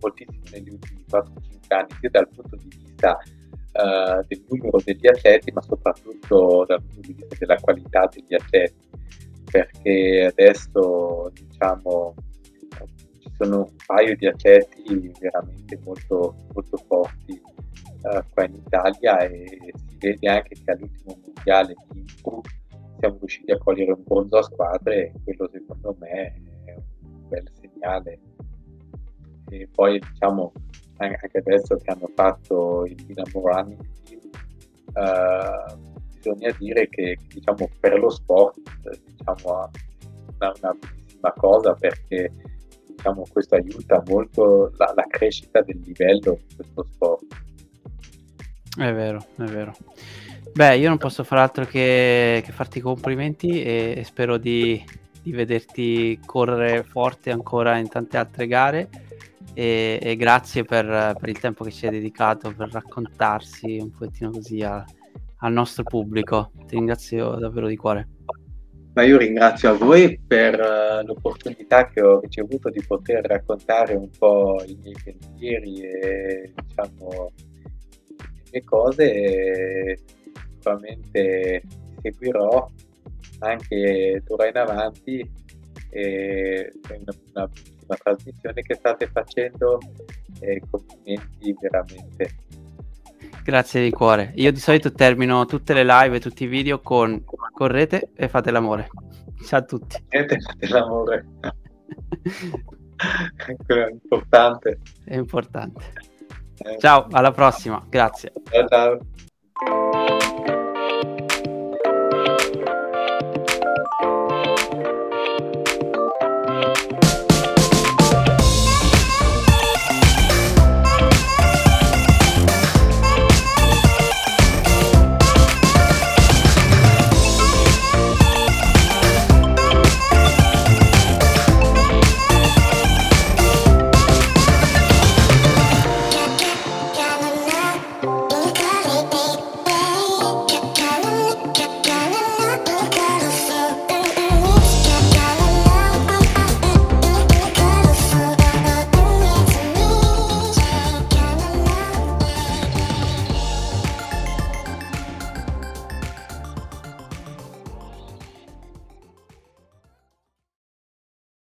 moltissimo negli ultimi 4-5 anni, sia dal punto di vista uh, del numero degli atleti, ma soprattutto dal punto di vista della qualità degli atleti, perché adesso diciamo sono un paio di atleti veramente molto, molto forti uh, qua in Italia e si vede anche che all'ultimo mondiale di Innsbruck siamo riusciti a cogliere un bronzo a squadre e quello secondo me è un bel segnale. E poi diciamo anche adesso che hanno fatto il Dinamo Running Team, uh, bisogna dire che diciamo, per lo sport diciamo, una, una bellissima cosa perché diciamo, questo aiuta molto la, la crescita del livello di questo sport. È vero, è vero. Beh, io non posso fare altro che, che farti complimenti e, e spero di, di, vederti correre forte ancora in tante altre gare e, e grazie per, per, il tempo che ci hai dedicato per raccontarsi un pochettino così a, al nostro pubblico. Ti ringrazio davvero di cuore. Ma io ringrazio a voi per uh, l'opportunità che ho ricevuto di poter raccontare un po' i miei pensieri e diciamo le cose e sicuramente seguirò anche d'ora in avanti e una, una, trasmissione che state facendo e complimenti veramente. Grazie di cuore. Io di solito termino tutte le live e tutti i video con correte e fate l'amore. Ciao a tutti. Correte e fate l'amore. è importante. È importante. Eh. Ciao, alla prossima. Grazie. Ciao, ciao.